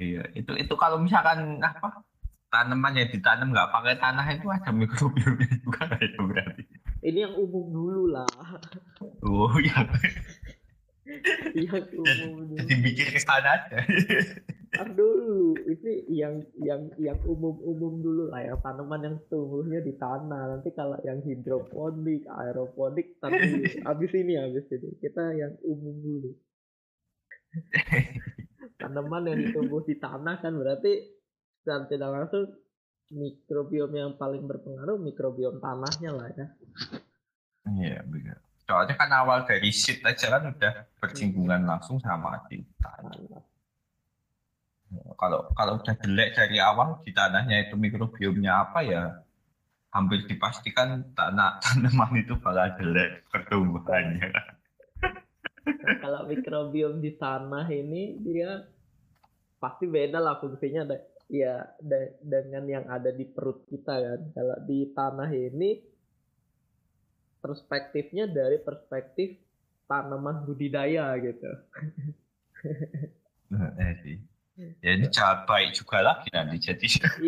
Iya, itu itu kalau misalkan apa tanaman yang ditanam nggak pakai tanah itu ada mikrobiomnya juga itu berarti. Ini yang umum dulu lah, Oh iya, yang umum dulu. jadi mikir ke sana aja. Ntar dulu, ini yang yang yang umum-umum dulu lah ya tanaman yang tumbuhnya di tanah. Nanti kalau yang hidroponik, aeroponik, tapi [laughs] habis ini habis ini kita yang umum dulu. [laughs] tanaman yang ditumbuh di tanah kan berarti secara tidak langsung mikrobiom yang paling berpengaruh mikrobiom tanahnya lah ya. Iya, benar. Soalnya kan awal dari seed aja kan udah bersinggungan langsung sama di. Tanah. Kalau kalau udah jelek dari awal di tanahnya itu mikrobiomnya apa ya hampir dipastikan tanah [laughs] tanaman itu bakal jelek pertumbuhannya. Nah, [laughs] kalau mikrobiom di tanah ini dia pasti beda lah fungsinya da- ya da- dengan yang ada di perut kita kan. Kalau di tanah ini perspektifnya dari perspektif tanaman budidaya gitu. Eh, sih. Ya ini jahat baik juga lagi nanti jadi.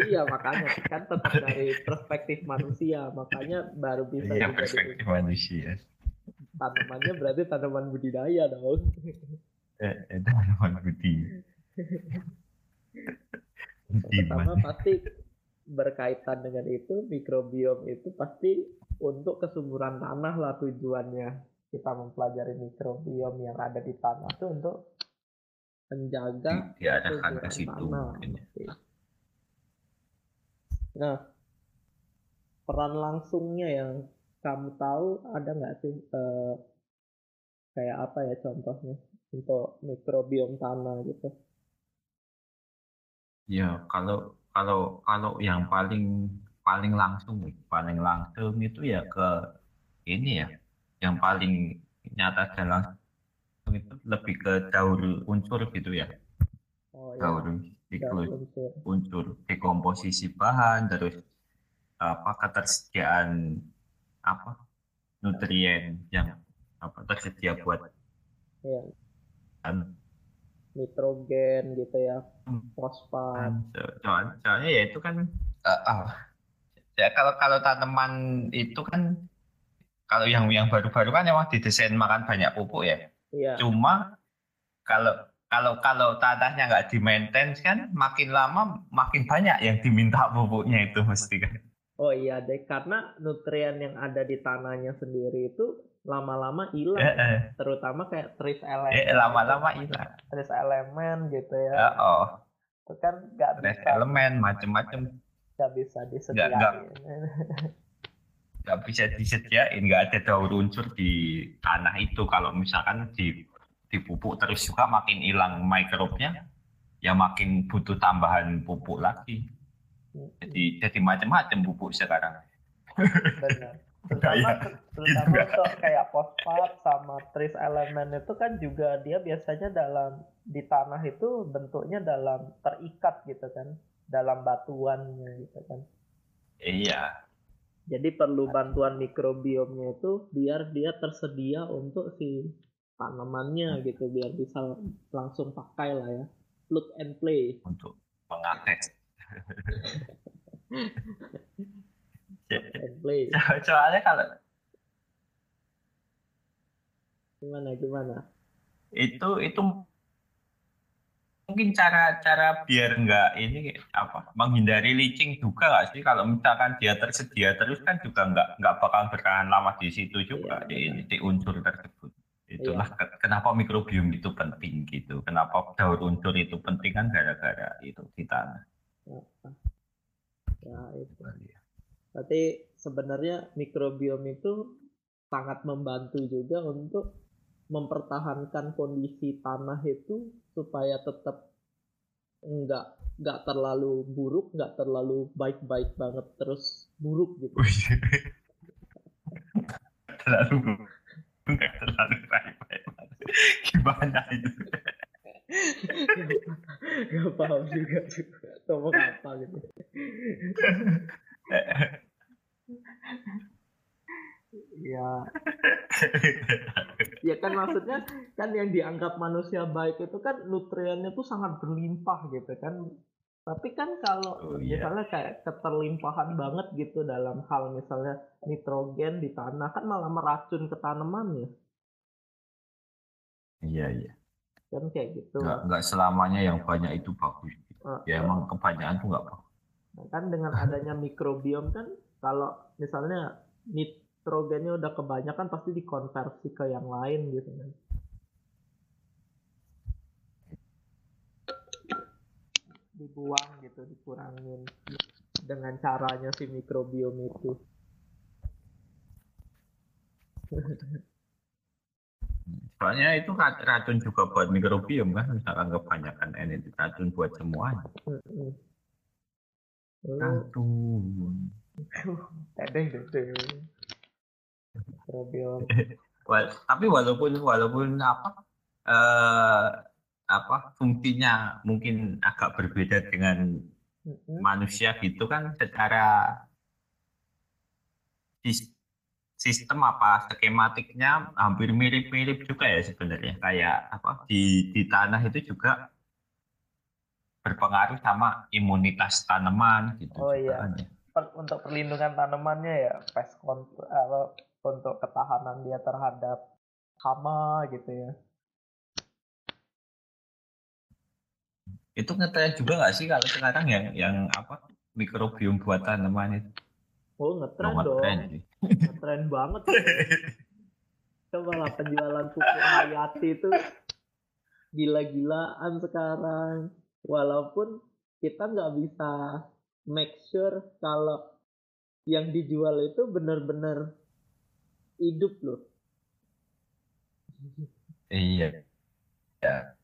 iya makanya kan tetap dari perspektif manusia makanya baru bisa Iya perspektif manusia. tanamannya berarti tanaman budidaya dong. Eh, eh, tanaman budi. Budi Pertama pasti berkaitan dengan itu mikrobiom itu pasti untuk kesuburan tanah lah tujuannya kita mempelajari mikrobiom yang ada di tanah itu untuk menjaga Di- diarahkan ke situ ya. Nah, peran langsungnya yang kamu tahu ada nggak sih eh, kayak apa ya contohnya untuk mikrobiom tanah gitu? Ya kalau kalau kalau yang paling paling langsung paling langsung itu ya ke ini ya yang paling nyata dan langsung itu lebih ke daur unsur gitu ya. Oh ya, daur siklus unsur. unsur dekomposisi bahan terus apa ketersediaan apa nutrien yang apa tersedia buat Ya, kan. Nitrogen gitu ya, fosfat. soalnya, soalnya ya itu kan eh, ah, ya kalau kalau tanaman itu kan kalau yang yang baru-baru kan memang didesain makan banyak pupuk ya Iya, cuma kalau kalau kalau tanahnya nggak di maintain kan makin lama makin banyak yang diminta pupuknya itu mesti kan Oh iya deh, karena nutrien yang ada di tanahnya sendiri itu lama-lama hilang, Eh, eh. terutama kayak trace elemen. Eh, lama-lama hilang. Trace elemen gitu ya. Ya, oh, Itu kan nggak Trace bisa, elemen macem-macem nggak bisa disediain. [laughs] nggak bisa disediain, nggak ada daur unsur di tanah itu. Kalau misalkan di dipupuk terus juga makin hilang mikrobnya, ya makin butuh tambahan pupuk lagi. Jadi jadi macam-macam pupuk sekarang. Benar. Terutama, Iya, terutama gitu untuk kayak fosfat sama trace elemen itu kan juga dia biasanya dalam di tanah itu bentuknya dalam terikat gitu kan, dalam batuannya gitu kan. Iya, Jadi perlu bantuan mikrobiomnya itu biar dia tersedia untuk si tanamannya gitu, biar bisa langsung pakai lah ya. Plug and play. untuk mengakses. And play. [laughs] Soalnya kalau Gimana gimana? itu itu mungkin cara-cara biar nggak ini apa menghindari leaching juga nggak sih? Kalau misalkan dia tersedia terus kan juga nggak nggak bakal bertahan lama di situ juga Iya, di, di unsur tersebut. Itulah ke- kenapa mikrobiom itu penting gitu kenapa daur unsur itu penting kan gara-gara itu di tanah. Ya itu. Berarti sebenarnya mikrobiom itu sangat membantu juga untuk mempertahankan kondisi tanah itu supaya tetap enggak enggak terlalu buruk, enggak terlalu baik-baik banget terus buruk gitu. [laughs] terlalu nggak terlalu baik-baik gimana itu? Gak paham juga ngomong apa gitu. [laughs] Ya, [laughs] ya kan maksudnya kan yang dianggap manusia baik itu kan nutriennya tuh sangat berlimpah gitu kan. Tapi kan kalau Oh, iya. misalnya kayak keterlimpahan banget gitu dalam hal misalnya nitrogen di tanah kan malah meracun ke tanaman ya. iya iya Kan kayak gitu. nggak nggak selamanya yang banyak itu bagus Eh, ya emang kebanyakan tuh nggak bagus Nah, kan dengan adanya mikrobiom kan kalau misalnya nitrogennya udah kebanyakan pasti dikonversi ke yang lain gitu kan. Dibuang gitu, dikurangin dengan caranya si mikrobiom itu. soalnya itu ra- racun juga buat mikrobiom kan misalkan kebanyakan ini racun buat semuanya racun tedeng deh. [laughs] Tapi walaupun walaupun apa eh apa fungsinya mungkin agak berbeda dengan Mm-mm. manusia gitu kan secara sis- sistem apa skematiknya hampir mirip-mirip juga ya sebenarnya kayak apa di di tanah itu juga berpengaruh sama imunitas tanaman gitu Oh, iya. kan ya. per- untuk perlindungan tanamannya ya pest control untuk ketahanan dia terhadap hama gitu ya. Itu ngetren juga nggak sih kalau sekarang yang yang apa mikrobiom buat tanaman itu? Oh ngetren dong. ngetren banget coba lah penjualan pupuk hayati itu gila-gilaan sekarang. Walaupun kita nggak bisa make sure kalau yang dijual itu benar-benar hidup loh Iya. Ya,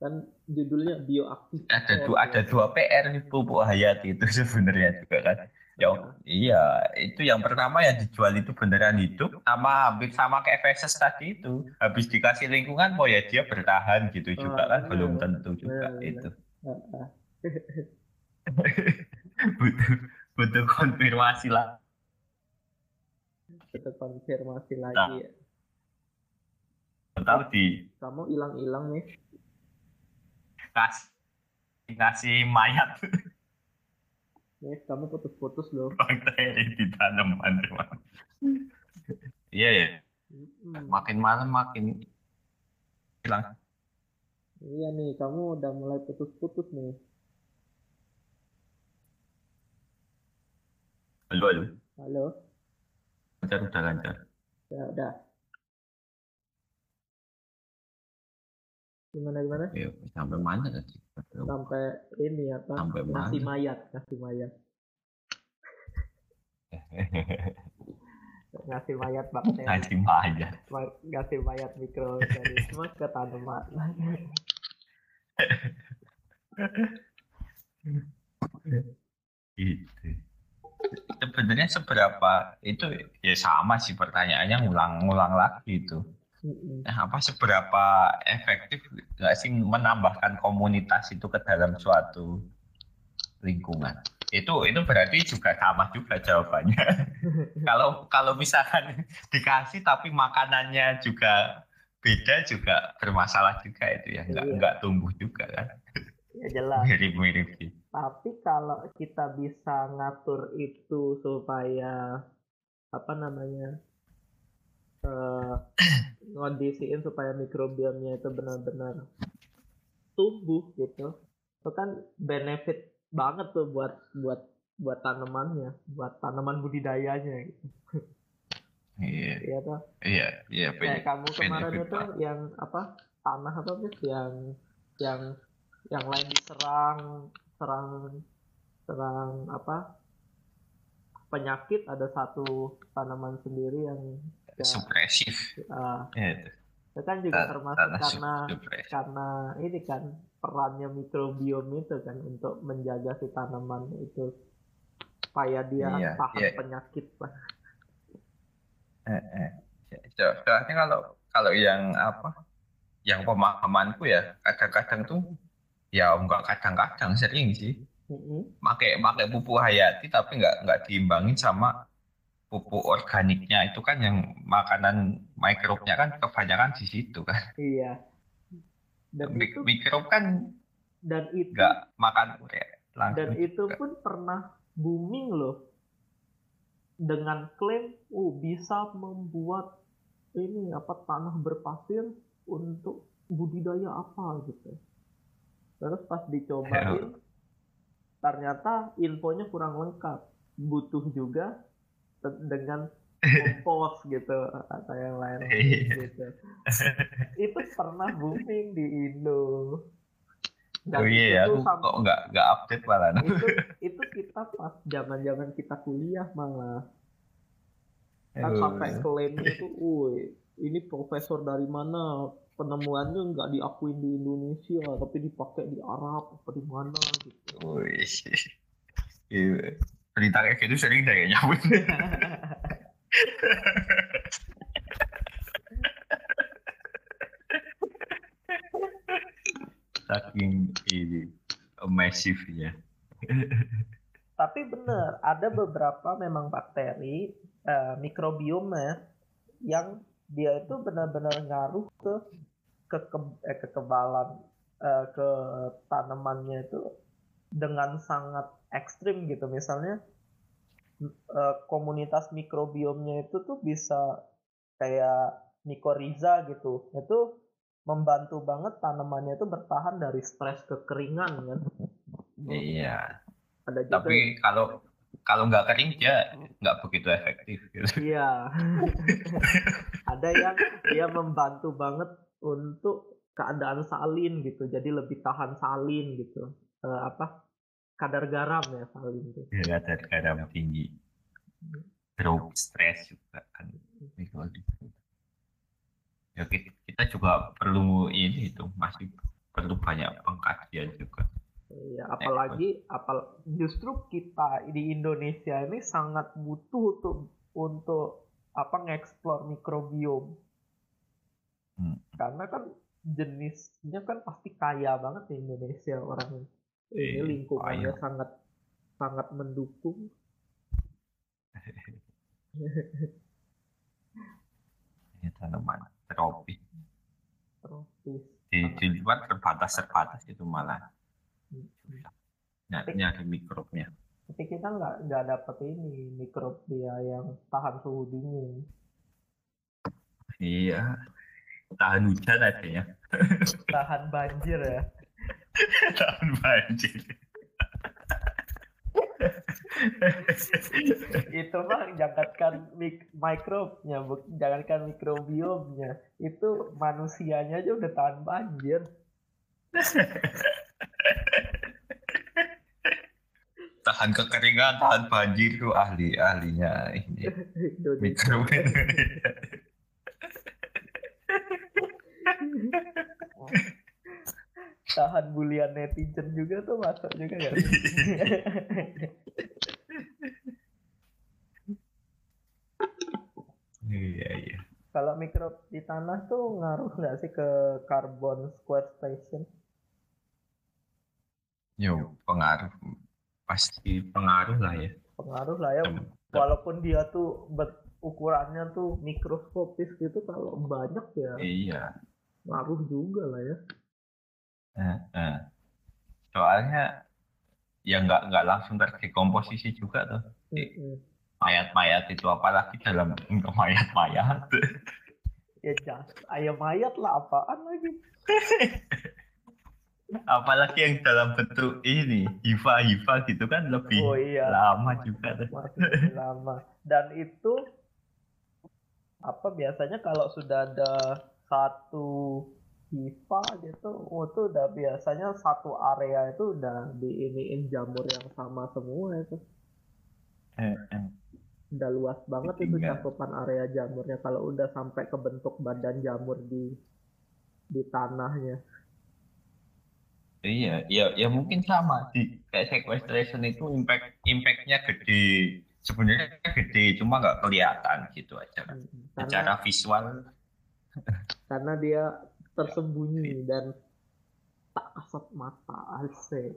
kan judulnya bioaktif ada dua ada dua PR nih pupuk hayati itu [laughs] sebenarnya juga kan. Ya, iya, itu yang pertama yang dijual itu beneran hidup sama hampir sama kayak Feses tadi itu. Habis dikasih lingkungan mau ya dia bertahan gitu juga kan benar. belum tentu juga Benar, itu. Heeh. [laughs] butuh butuh konfirmasi lah. Kita konfirmasi lagi Nah. ya. Tahu di kamu hilang-hilang nih kasih ngasih mayat nih kamu putus-putus loh bakteri di tanaman. Iya ya, makin malam makin hilang. iya nih kamu udah mulai putus-putus nih Halo, halo. Halo. Lancar, udah lancar. Ya udah. Gimana gimana? Ya, sampai mana tadi? Sampai ini apa? Sampai nasi mana? mayat, nasi mayat. [laughs] Ngasih mayat bakteri. Nasi mayat. Ma- ngasih mayat mikroorganisme ke tanaman. [laughs] Gitu. Sebenarnya seberapa itu ya sama sih pertanyaannya ngulang-ngulang lagi itu. Nah, apa seberapa efektif nggak sih menambahkan komunitas itu ke dalam suatu lingkungan? Itu itu berarti juga sama juga jawabannya. [laughs] kalau kalau misalkan dikasih tapi makanannya juga beda juga bermasalah juga itu ya nggak Iya. nggak tumbuh juga kan ya jelas. mirip-mirip gitu. Tapi kalau kita bisa ngatur itu supaya apa namanya eh ngondisiin supaya mikrobiomnya itu benar-benar tumbuh gitu, itu kan benefit banget tuh buat buat buat tanamannya, buat tanaman budidayanya gitu. Iya Iya tuh. iya iya Kayak kamu kemarin itu banget. yang apa tanah apa sih yang yang yang lain diserang serang serang apa penyakit ada satu tanaman sendiri yang ya, supresif ya, itu. itu kan juga termasuk tanah karena supresif karena ini kan perannya mikrobiom itu kan untuk menjaga si tanaman itu supaya dia Iya, tahan iya. penyakit lah. Eh, eh. So- soalnya kalau kalau yang apa yang pemahamanku ya kadang-kadang tuh ya enggak kadang-kadang sering sih. Pakai pakai pupuk hayati tapi nggak nggak diimbangin sama pupuk organiknya. Itu kan yang makanan mikrobnya kan kebanyakan di situ kan. Iya. Dan Mik- itu mikrob kan dan itu nggak makan kayak dan langsung itu juga. pun pernah booming loh. Dengan klaim oh bisa membuat ini apa tanah berpasir untuk budidaya apa gitu terus pas dicobain ternyata infonya kurang lengkap. Butuh juga dengan [laughs] kompos gitu atau yang lain Iya. gitu. Itu pernah booming di Indo. Dan oh iya ya itu aku kok nggak nggak update malah. Itu itu kita pas zaman zaman kita kuliah malah. Kan sampai klaimnya itu, woi ini profesor dari mana penemuannya nggak diakuin di Indonesia tapi dipakai di Arab apa di mana gitu. Wih. Iya. Berita kayak gitu sering deh kayaknya. Saking ini masifnya. Tapi bener ada beberapa memang bakteri eh, mikrobiomnya yang dia itu benar-benar ngaruh ke ke eh, kekebalan eh, ke tanamannya itu dengan sangat ekstrim gitu misalnya eh, komunitas mikrobiomnya itu tuh bisa kayak mycorrhiza gitu itu membantu banget tanamannya itu bertahan dari stres kekeringan kan Iya. ada juga Tapi kalau kalau nggak kering dia nggak begitu efektif. Gitu. Iya. [laughs] Ada yang dia membantu banget untuk keadaan salin gitu. Jadi lebih tahan salin gitu. Eh, apa? Kadar garam ya salin itu. Dia ada garam tinggi. Drop stress juga kan. Ya kita, juga perlu ini itu masih perlu banyak pengkajian juga. Iya, apalagi apal justru kita di Indonesia ini sangat butuh untuk untuk apa ngeksplor mikrobiom. Hmm. Karena kan jenisnya kan pasti kaya banget di Indonesia orang ini Iya, lingkungannya kaya. sangat sangat mendukung. Ini tanaman tropis. tropis. Di, di luar terbatas terbatas itu malah Hmm. ny- nyari mikrobnya. Tapi kita nggak nggak dapet ini mikrob dia yang tahan suhu dingin. Iya. Tahan hujan aja ya. Tahan banjir ya. [laughs] Tahan banjir. itu mah jangankan mik mikrobnya, jangankan mikrobiomnya, itu manusianya aja udah tahan banjir. [laughs] tahan kekeringan, tahan banjir itu ahli ahlinya ini [laughs] mikro tahan bulian netizen juga tuh masuk juga ya? [laughs] Iya iya. Kalau mikrob di tanah tuh ngaruh nggak sih ke carbon sequestration yo pengaruh. Pasti pengaruh lah ya. Pengaruh lah ya. Walaupun dia tuh ukurannya tuh mikroskopis gitu kalau banyak ya iya. ngaruh juga lah ya soalnya ya nggak nggak langsung terdekomposisi juga tuh. Mayat-mayat itu apalagi dalam mayat-mayat. Ya jas ayam mayat lah apaan lagi? [laughs] Apalagi yang dalam bentuk ini hifa hifa gitu kan lebih oh, iya. lama juga tuh. Lama. Dan itu apa biasanya kalau sudah ada satu FIFA gitu oh, itu udah biasanya satu area itu udah diiniin jamur yang sama semua itu. Eh, eh. udah luas banget itu cakupan area jamurnya kalau udah sampai ke bentuk badan jamur di di tanahnya. Iya iya ya mungkin sama di kayak sequestration itu impact impactnya gede. Sebenarnya gede cuma nggak kelihatan gitu aja. Kan secara visual. karena dia tersembunyi dan tak kasat mata asik.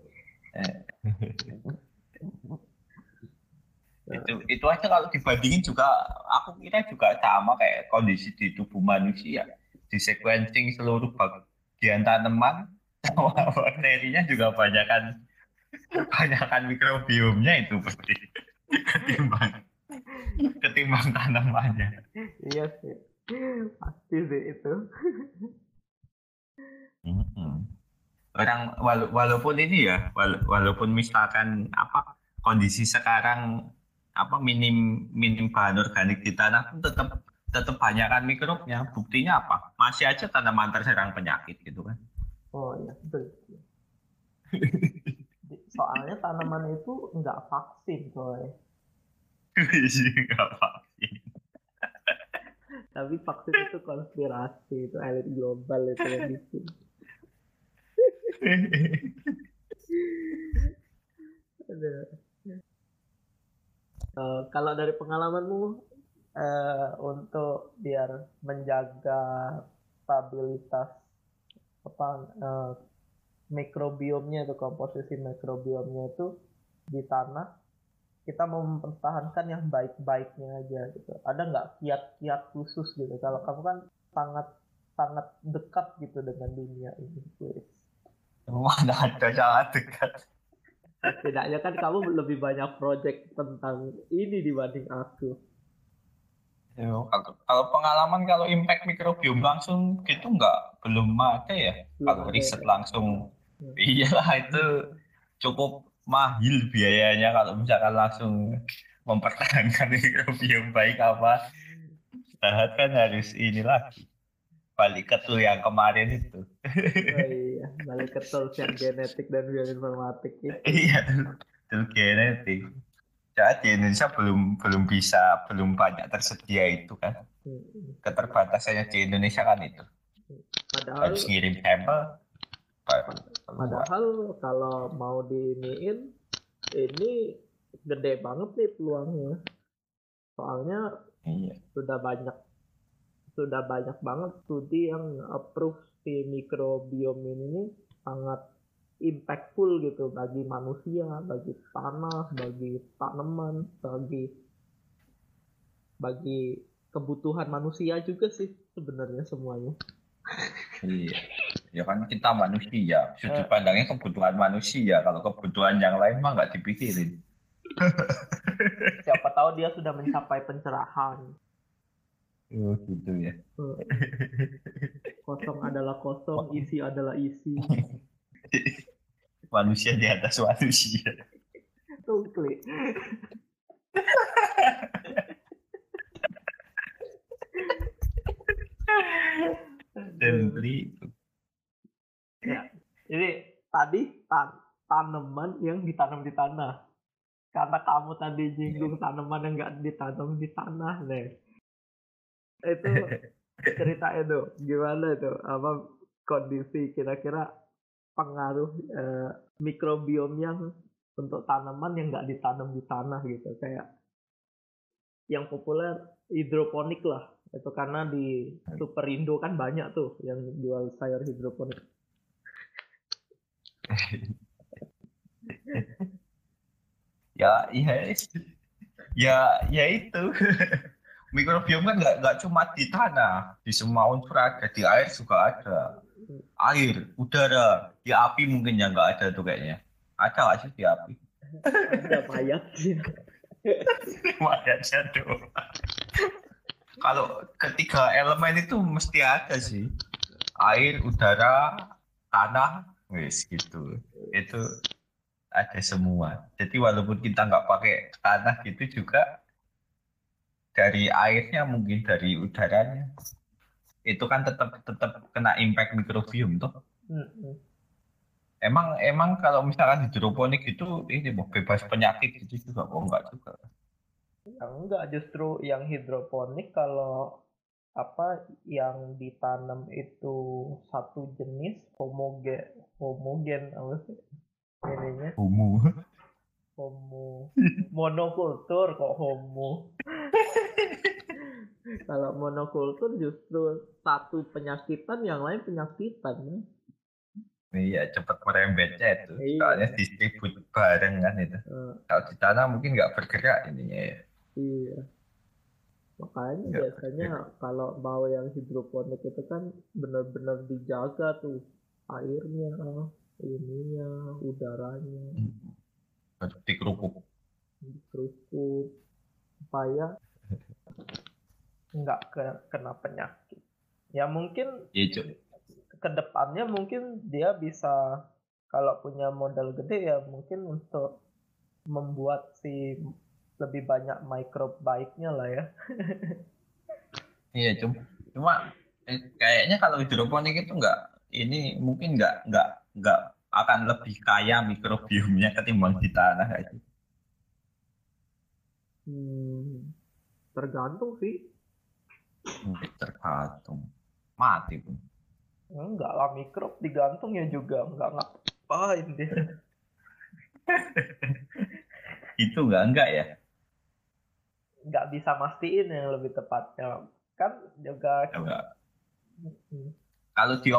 Itu itu aja kalau dibandingin juga aku kira juga sama kayak kondisi di tubuh manusia. Di sequencing seluruh bagian tanaman bakterinya juga banyak kan banyak kan mikrobiomnya itu pasti. Ketimbang ketimbang tanamannya. Iya sih pasti sih itu Hmm. Orang wala walaupun ini ya, wala walaupun misalkan apa kondisi sekarang apa minim minim bahan organik di tanah pun tetap tetap banyak kan mikrobnya. Buktinya apa? Masih aja tanaman terserang penyakit gitu kan. Oh iya betul. [laughs] Soalnya tanaman itu nggak vaksin coy. [laughs] Nggak vaksin. Tapi vaksin itu konspirasi, itu elit global itu yang bikin. Uh, kalau dari pengalamanmu uh, untuk biar menjaga stabilitas apa uh, mikrobiomnya itu komposisi mikrobiomnya itu di tanah kita mau mempertahankan yang baik-baiknya aja gitu. Ada nggak kiat-kiat khusus gitu? Kalau kamu kan sangat sangat dekat gitu dengan dunia ini, guys. Mana ada sangat dekat. Setidaknya kan kamu lebih banyak project tentang ini dibanding aku. Yo, kalau, kalau pengalaman kalau impact mikrobiom langsung gitu nggak belum ada ya. Belum kalau riset ya. langsung, hmm. iyalah itu cukup mahil biayanya kalau misalkan langsung mempertahankan [laughs] mikrobiom baik apa sehat kan harus ini lagi balik ke tool yang kemarin itu oh iya balik ke tool yang genetik dan bioinformatik itu iya tool genetik jadi di Indonesia belum belum bisa belum banyak tersedia itu kan hmm. keterbatasannya di Indonesia kan itu padahal harus ngirim sampel Padahal kalau mau diiniin ini gede banget nih peluangnya. Soalnya iya. sudah banyak sudah banyak banget studi yang approve si mikrobiom ini sangat impactful gitu bagi manusia, bagi tanah, bagi tanaman, bagi bagi kebutuhan manusia juga sih sebenarnya semuanya. Iya. Ya kan kita manusia. Sudut eh. pandangnya kebutuhan manusia. Kalau kebutuhan yang lain mah nggak dipikirin. [laughs] Siapa tahu dia sudah mencapai pencerahan oh gitu ya eh. kosong adalah kosong isi adalah isi [laughs] manusia di atas manusia Tungkli. Tungkli. Ya. Jadi tadi tan tanaman yang ditanam di tanah. Karena kamu tadi nyinggung tanaman yang nggak ditanam di tanah, nih. Itu cerita itu gimana itu? Apa kondisi kira-kira pengaruh eh, mikrobiom yang untuk tanaman yang nggak ditanam di tanah gitu? Kayak yang populer hidroponik lah. Itu karena di Superindo kan banyak tuh yang jual sayur hidroponik. [laughs] Ya iya ya ya itu [laughs] mikrobiom kan nggak nggak cuma di tanah di semua unsur ada di air juga ada. Air udara di api mungkin yang nggak ada tuh kayaknya. Ada nggak sih di api? Ada mayat sih. [laughs] Mayatnya tuh kalau ketiga elemen itu mesti ada sih. Air udara tanah wis gitu. Itu ada semua. Jadi walaupun kita nggak pakai tanah gitu juga dari airnya mungkin dari udaranya. Itu kan tetap tetap kena impact mikrobiom tuh Mm-mm. emang emang kalau misalkan hidroponik itu ini mau bebas penyakit gitu juga oh enggak juga? Yang enggak justru yang hidroponik kalau apa yang ditanam itu satu jenis homogen homogen apa sih? Ininya. Homo homo. [laughs] Monokultur kok homo? [laughs] Kalau monokultur justru satu penyakitan yang lain penyakitan ya. iya cepat merembetnya itu. Iya. soalnya distribut bareng kan itu. Eh, kalau di tanah mungkin nggak bergerak ininya ya. Iya. Makanya Ya, biasanya kalau mau yang hidroponik itu kan benar-benar dijaga tuh airnya ininya udaranya harus dikerupuk dikerupuk supaya nggak ke- kena penyakit. Ya mungkin Cuk. ke depannya mungkin dia bisa kalau punya modal gede ya mungkin untuk membuat si lebih banyak microbe baiknya lah ya. [laughs] Iya, cuma cuma eh, kayaknya kalau hidroponik itu enggak ini mungkin enggak enggak enggak akan lebih kaya mikrobiomnya ketimbang di tanah kayak gitu. Hmm, tergantung sih Mungkin tergantung mati pun. enggak lah mikrob digantung ya juga enggak ngapain dia [laughs] Itu enggak enggak ya? nggak bisa mastiin yang lebih tepatnya kan juga Enggak. Hmm. Kalau di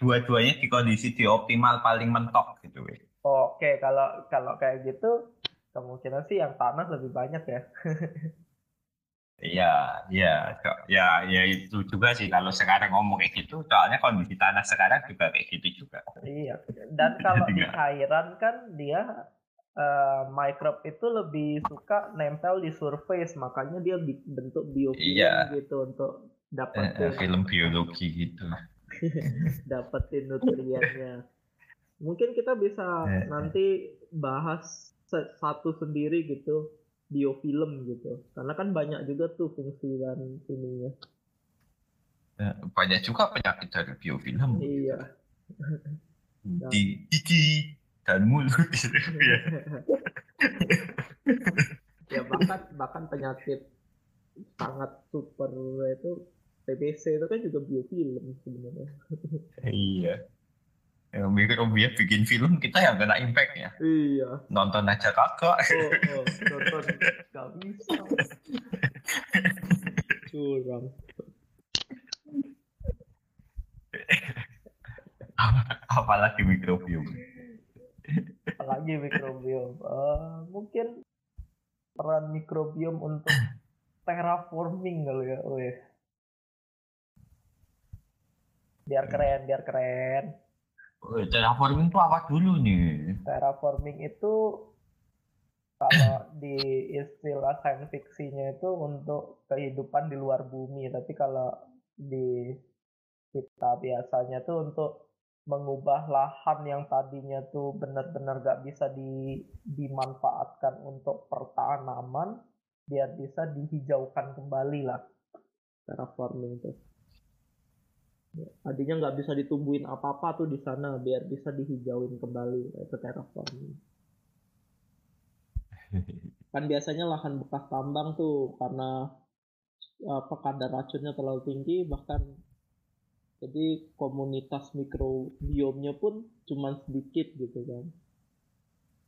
dua-duanya di kondisi di optimal paling mentok gitu weh. Oke, kalau kalau kayak gitu kemungkinan sih yang tanah lebih banyak ya. [laughs] Iya, iya, ya, ya itu juga sih kalau sekarang ngomong kayak gitu, soalnya kondisi tanah sekarang juga kayak gitu juga. Iya. Dan [laughs] kalau di Iya. cairan kan dia eh, microbe itu lebih suka nempel di surface, makanya dia bentuk biofilm Iya. gitu untuk Eh, eh, dapetin film biologi gitu. [laughs] dapetin nutriennya. Mungkin kita bisa Eh, eh. nanti bahas satu sendiri gitu biofilm gitu. Karena kan banyak juga tuh fungsi dan ininya. Eh, Banyak juga penyakit dari biofilm. Iya. di gigi dan mulut gitu ya. [laughs] ya bahkan bahkan penyakit sangat super itu TBC itu kan juga biofilm sebenarnya. [laughs] Iya. Yang mikrobia bikin film kita yang kena impact ya. Iya. Nonton aja kagak. Oh, oh nonton nggak bisa. Curang. Apalagi mikrobiom. Apalagi mikrobiom. Eh, mungkin peran mikrobiom untuk terraforming kali ya. Weh. Biar keren, biar keren. Oh, Terraforming itu apa dulu nih? terraforming itu kalau di istilah science fiksinya itu untuk kehidupan di luar bumi tapi kalau di kita biasanya tuh untuk mengubah lahan yang tadinya tuh benar-benar gak bisa di, dimanfaatkan untuk pertanaman biar bisa dihijaukan kembali lah terraforming tuh ya, tadinya nggak bisa ditumbuhin apa-apa tuh di sana biar bisa dihijauin kembali itu terraforming [laughs] kan biasanya lahan bekas tambang tuh karena apa kadar racunnya terlalu tinggi bahkan jadi komunitas mikrobiomnya pun cuma sedikit gitu kan.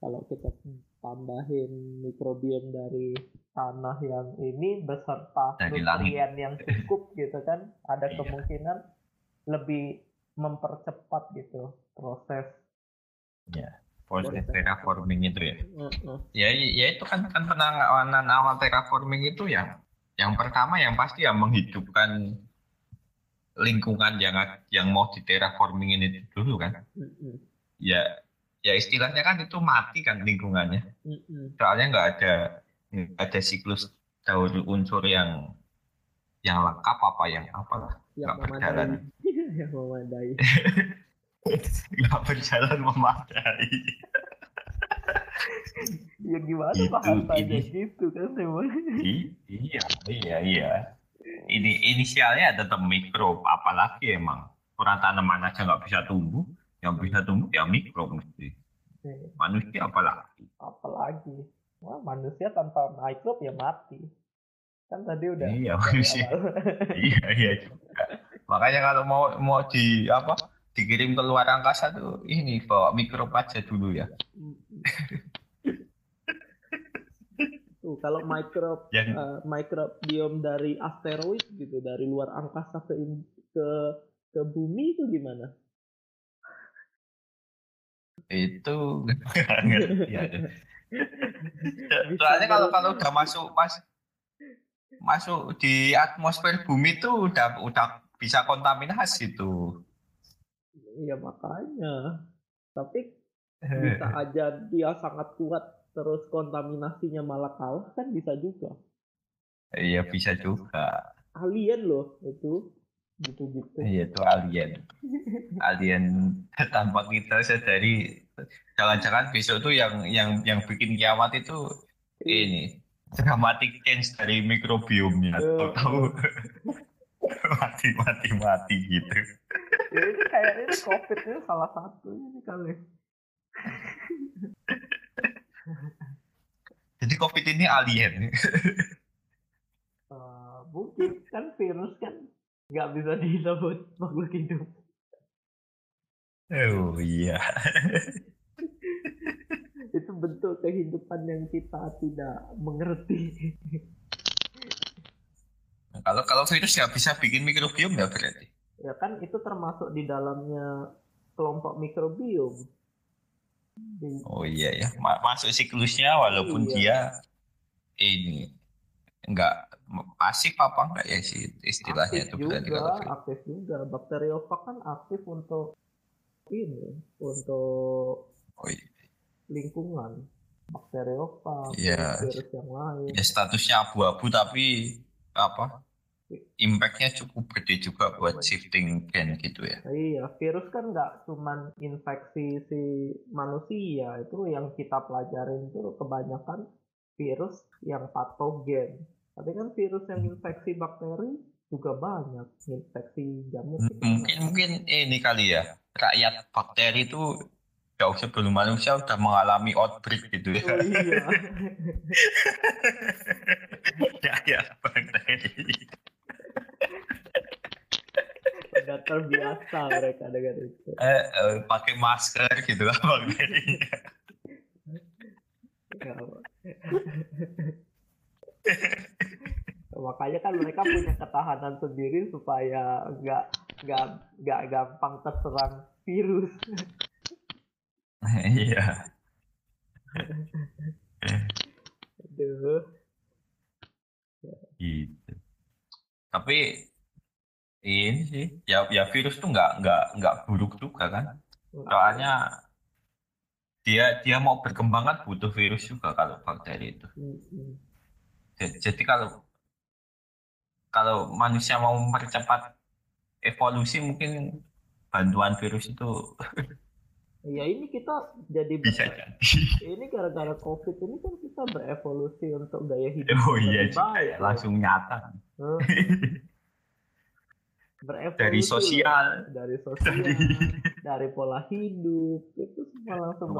Kalau kita tambahin mikrobiom dari tanah yang ini beserta nutrien yang cukup gitu kan ada iya. kemungkinan lebih mempercepat gitu proses. Ya proses terraforming itu ya. Uh. ya ya itu kan kan penanganan awal terraforming itu ya yang pertama yang pasti ya menghidupkan lingkungan yang yang mau di terraforming ini dulu kan. Mm-hmm. ya ya istilahnya kan itu mati kan lingkungannya. Mm-hmm. soalnya nggak ada nggak ada siklus daur unsur yang yang lengkap apa yang apalah nggak berjalan yang memadai. Nggak berjalan memadai. Ya gimana itu, bahasanya gitu kan memang iya iya iya. Ini inisialnya tetap mikro apalagi emang. Orang tanaman aja nggak bisa tumbuh yang bisa tumbuh ya mikro mesti. Iya. manusia apalagi. Apalagi? Wah, manusia tanpa mikro ya mati. Kan tadi udah iya manusia. iya iya juga makanya kalau mau mau di apa dikirim ke luar angkasa tuh ini bawa mikro aja dulu ya Tuh, kalau micro yang... uh, microbiome dari asteroid gitu, dari luar angkasa ke ke ke bumi itu gimana? Itu ya. Soalnya kalau kalau udah masuk pas masuk di atmosfer bumi itu udah udah bisa kontaminasi tuh. Iya makanya. Tapi [laughs] bisa aja dia sangat kuat terus kontaminasinya malah kalah kan bisa juga. Iya bisa juga. Alien loh itu. Gitu-gitu. Iya itu alien. Alien [laughs] tanpa kita sadari. Jangan-jangan besok tuh yang yang yang bikin kiamat itu ini dramatic change dari mikrobiomnya uh, tahu [laughs] [laughs] mati mati mati gitu [laughs] ya ini kayaknya covid ini salah satu ini kali [laughs] Jadi COVID ini alien. uh, mungkin kan virus kan nggak bisa disebut makhluk hidup. Oh iya. itu bentuk kehidupan yang kita tidak mengerti. Kalau kalau virus nggak bisa bikin mikrobiom ya berarti? Ya kan itu termasuk di dalamnya kelompok mikrobiom. Oh iya ya, masuk siklusnya walaupun iya. dia ini enggak pasif apa enggak ya sih istilahnya aktif itu berarti juga, kalau aktif juga bakteriofag kan aktif untuk ini untuk oh, iya. lingkungan bakteriofag iya. virus yang lain ya statusnya abu-abu tapi apa impactnya cukup gede juga buat shifting gen gitu ya. Iya, virus kan nggak cuman infeksi si manusia, itu yang kita pelajarin itu kebanyakan virus yang patogen. Tapi kan virus yang infeksi bakteri juga banyak, infeksi jamur. Mungkin mungkin ini kali ya, rakyat bakteri itu jauh sebelum manusia udah mengalami outbreak gitu ya. Oh, iya. [laughs] ya, ya, bakteri udah terbiasa mereka dengan itu. Eh, eh pakai masker gitu lah bang Makanya kan mereka punya ketahanan sendiri supaya nggak nggak nggak gampang terserang virus. Iya. Aduh. Gitu. Tapi ini sih ya ya virus tuh nggak nggak nggak buruk juga kan. Soalnya dia dia mau berkembang kan butuh virus juga kalau bakteri itu. Jadi kalau kalau manusia mau mempercepat evolusi mungkin bantuan virus itu [laughs] ya ini kita jadi bisa jadi. [laughs] ini gara-gara covid ini kan kita berevolusi untuk gaya hidup oh iya juga baik ya, ya. langsung nyata. Hah? [laughs] berevolusi dari sosial. Dari [laughs] sosial. Dari dari pola hidup. Itu semua langsung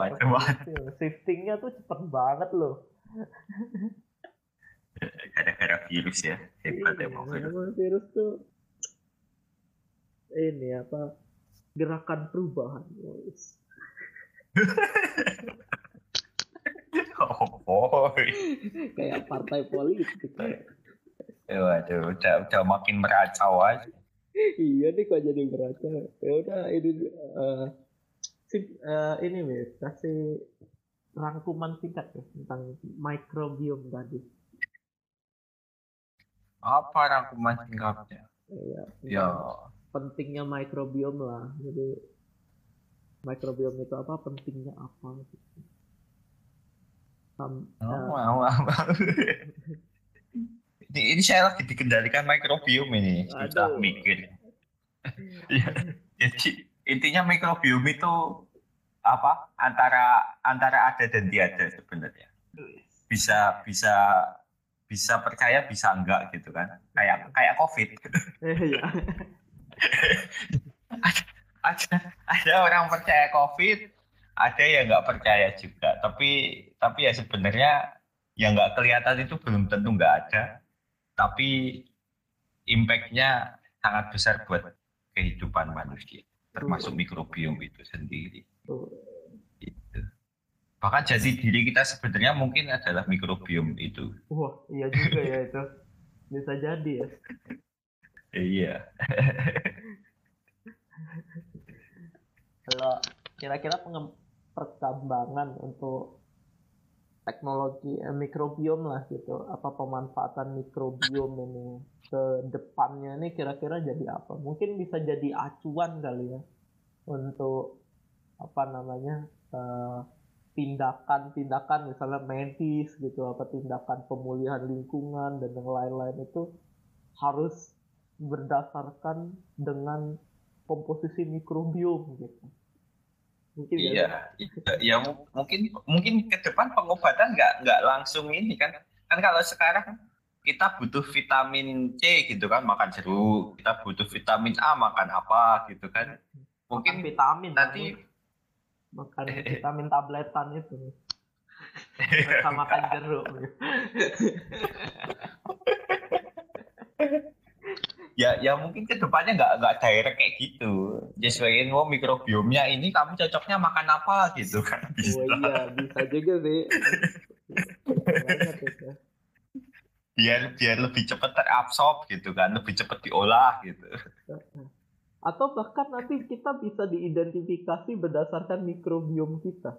shiftingnya tuh cepet banget loh. [laughs] Gara-gara virus ya. Hebat Iya, emang virus. virus tuh ini apa gerakan perubahan guys. oh boy. Kayak partai politik Ya, waduh udah udah makin meracau aja iya nih kok jadi beraca ya udah ini eh, sip- eh, ini wes kasih rangkuman singkat ya tentang microbiome tadi. Apa rangkuman singkatnya? Ya, ya pentingnya microbiome lah. Jadi microbiome itu apa? Pentingnya apa? Gitu. Sam- Oh, wow, wow, wow. Ini, ini saya lagi dikendalikan mikrobiom ini. Susah Aduh. mikir. Ya, [laughs] jadi intinya mikrobiom itu apa? Antara antara ada dan tiada sebenarnya. Bisa bisa bisa percaya bisa enggak gitu kan. Kayak kayak covid. Iya. [laughs] ada ada orang percaya covid ada yang nggak percaya juga. Tapi tapi ya sebenarnya yang nggak kelihatan itu belum tentu nggak ada tapi impactnya sangat besar buat kehidupan manusia termasuk mikrobiom itu sendiri. Itu bahkan jati diri kita sebenarnya mungkin adalah mikrobiom itu. Wah, iya juga ya itu. Bisa jadi ya. iya. Kalau kira-kira perkembangan untuk teknologi eh, mikrobiom lah gitu, apa pemanfaatan mikrobiom ini ke depannya ini kira-kira jadi apa? Mungkin bisa jadi acuan kali ya untuk apa namanya eh, tindakan-tindakan misalnya medis gitu, apa tindakan pemulihan lingkungan dan yang lain-lain itu harus berdasarkan dengan komposisi mikrobiom gitu. Mungkin ya, Iya, iya, ya mu- mungkin mungkin ke depan pengobatan nggak nggak langsung ini kan. Kan kalau sekarang kita butuh vitamin C gitu kan makan jeruk kita butuh vitamin A makan apa gitu kan. Makan mungkin vitamin nanti makan vitamin tabletan itu. Mereka makan jeruk [laughs] ya ya mungkin ke depannya nggak nggak direct kayak gitu. Sesuaiin mau mikrobiomnya ini kamu cocoknya makan apa? gitu kan oh bisa. iya bisa juga sih. [laughs] Biar biar lebih cepat terabsorb gitu kan lebih cepat diolah gitu. Atau bahkan nanti kita bisa diidentifikasi berdasarkan mikrobiom kita.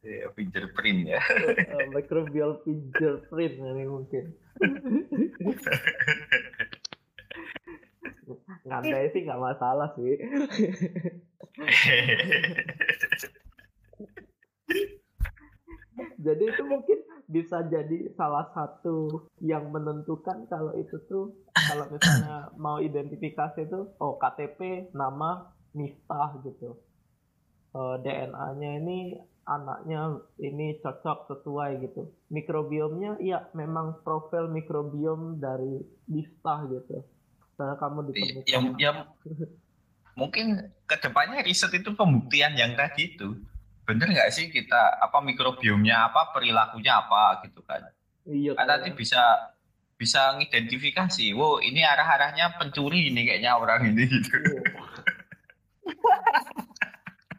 Ya, fingerprint ya. [laughs] Eh, microbial fingerprint ini mungkin [laughs] ngandai sih nggak masalah sih. [laughs] Jadi itu mungkin bisa jadi salah satu yang menentukan kalau itu tuh kalau misalnya mau identifikasi itu oh KTP nama Miftah gitu. Eh, DNA-nya ini anaknya ini cocok sesuai gitu. Mikrobiomnya iya memang profil mikrobiom dari Miftah gitu karena kamu ditemukan yang yang mungkin ke depannya riset itu pembuktian yang tadi itu. Bener nggak sih kita apa mikrobiomnya apa perilakunya apa gitu kan? Iya kan nanti bisa bisa ngidentifikasi wow ini arah arahnya pencuri ini kayaknya orang ini gitu. [laughs]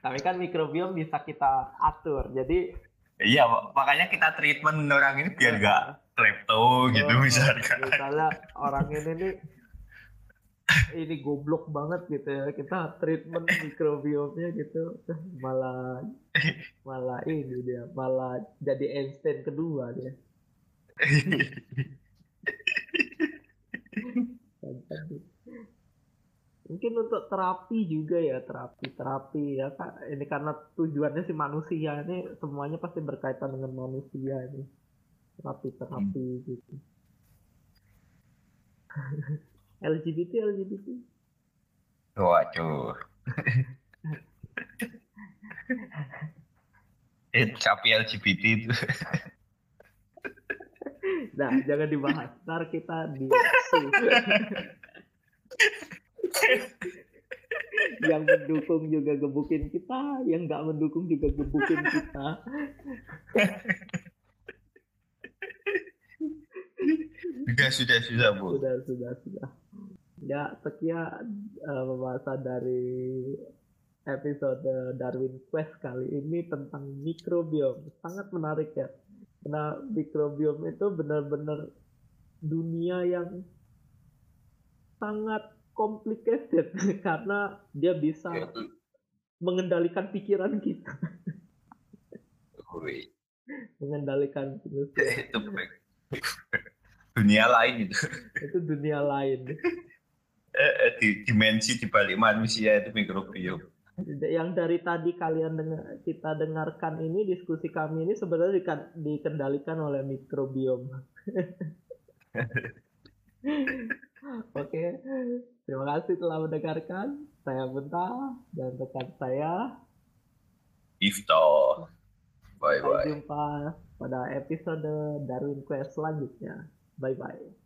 Tapi kan mikrobiom bisa kita atur. Jadi iya mak- makanya kita treatment orang ini biar nggak klepto gitu misalkan. misalnya orang ini nih ini goblok banget gitu ya. Kita treatment mikrobiomnya gitu malah malah ini dia malah jadi Einstein kedua dia. Mungkin untuk terapi juga ya terapi terapi ya Kak. ini karena tujuannya si manusia ini semuanya pasti berkaitan dengan manusia ini terapi terapi gitu [laughs] LGBT LGBT waduh. [laughs] Eh tapi LGBT itu. [laughs] Nah jangan dibahas. Ntar kita di [laughs] yang mendukung juga gebukin kita yang nggak mendukung juga gebukin kita sudah sudah sudah bu. Sudah sudah sudah. Ya sekian uh, pembahasan dari episode Darwin Quest kali ini tentang mikrobiom. Sangat menarik ya. Karena mikrobiom itu benar-benar dunia yang sangat complicated [laughs] karena dia bisa ya, mengendalikan pikiran kita. mengendalikan [laughs] itu dunia lain itu. [laughs] itu dunia lain. Eh, eh, di dimensi di balik manusia itu mikrobiom. Yang dari tadi kalian dengar, kita dengarkan ini diskusi kami ini sebenarnya dikendalikan oleh mikrobiom. [laughs] Oke, terima kasih telah mendengarkan. Saya Benta dan rekan saya Ifto. Bye bye. Sampai jumpa pada episode Darwin Quest selanjutnya. Bye bye.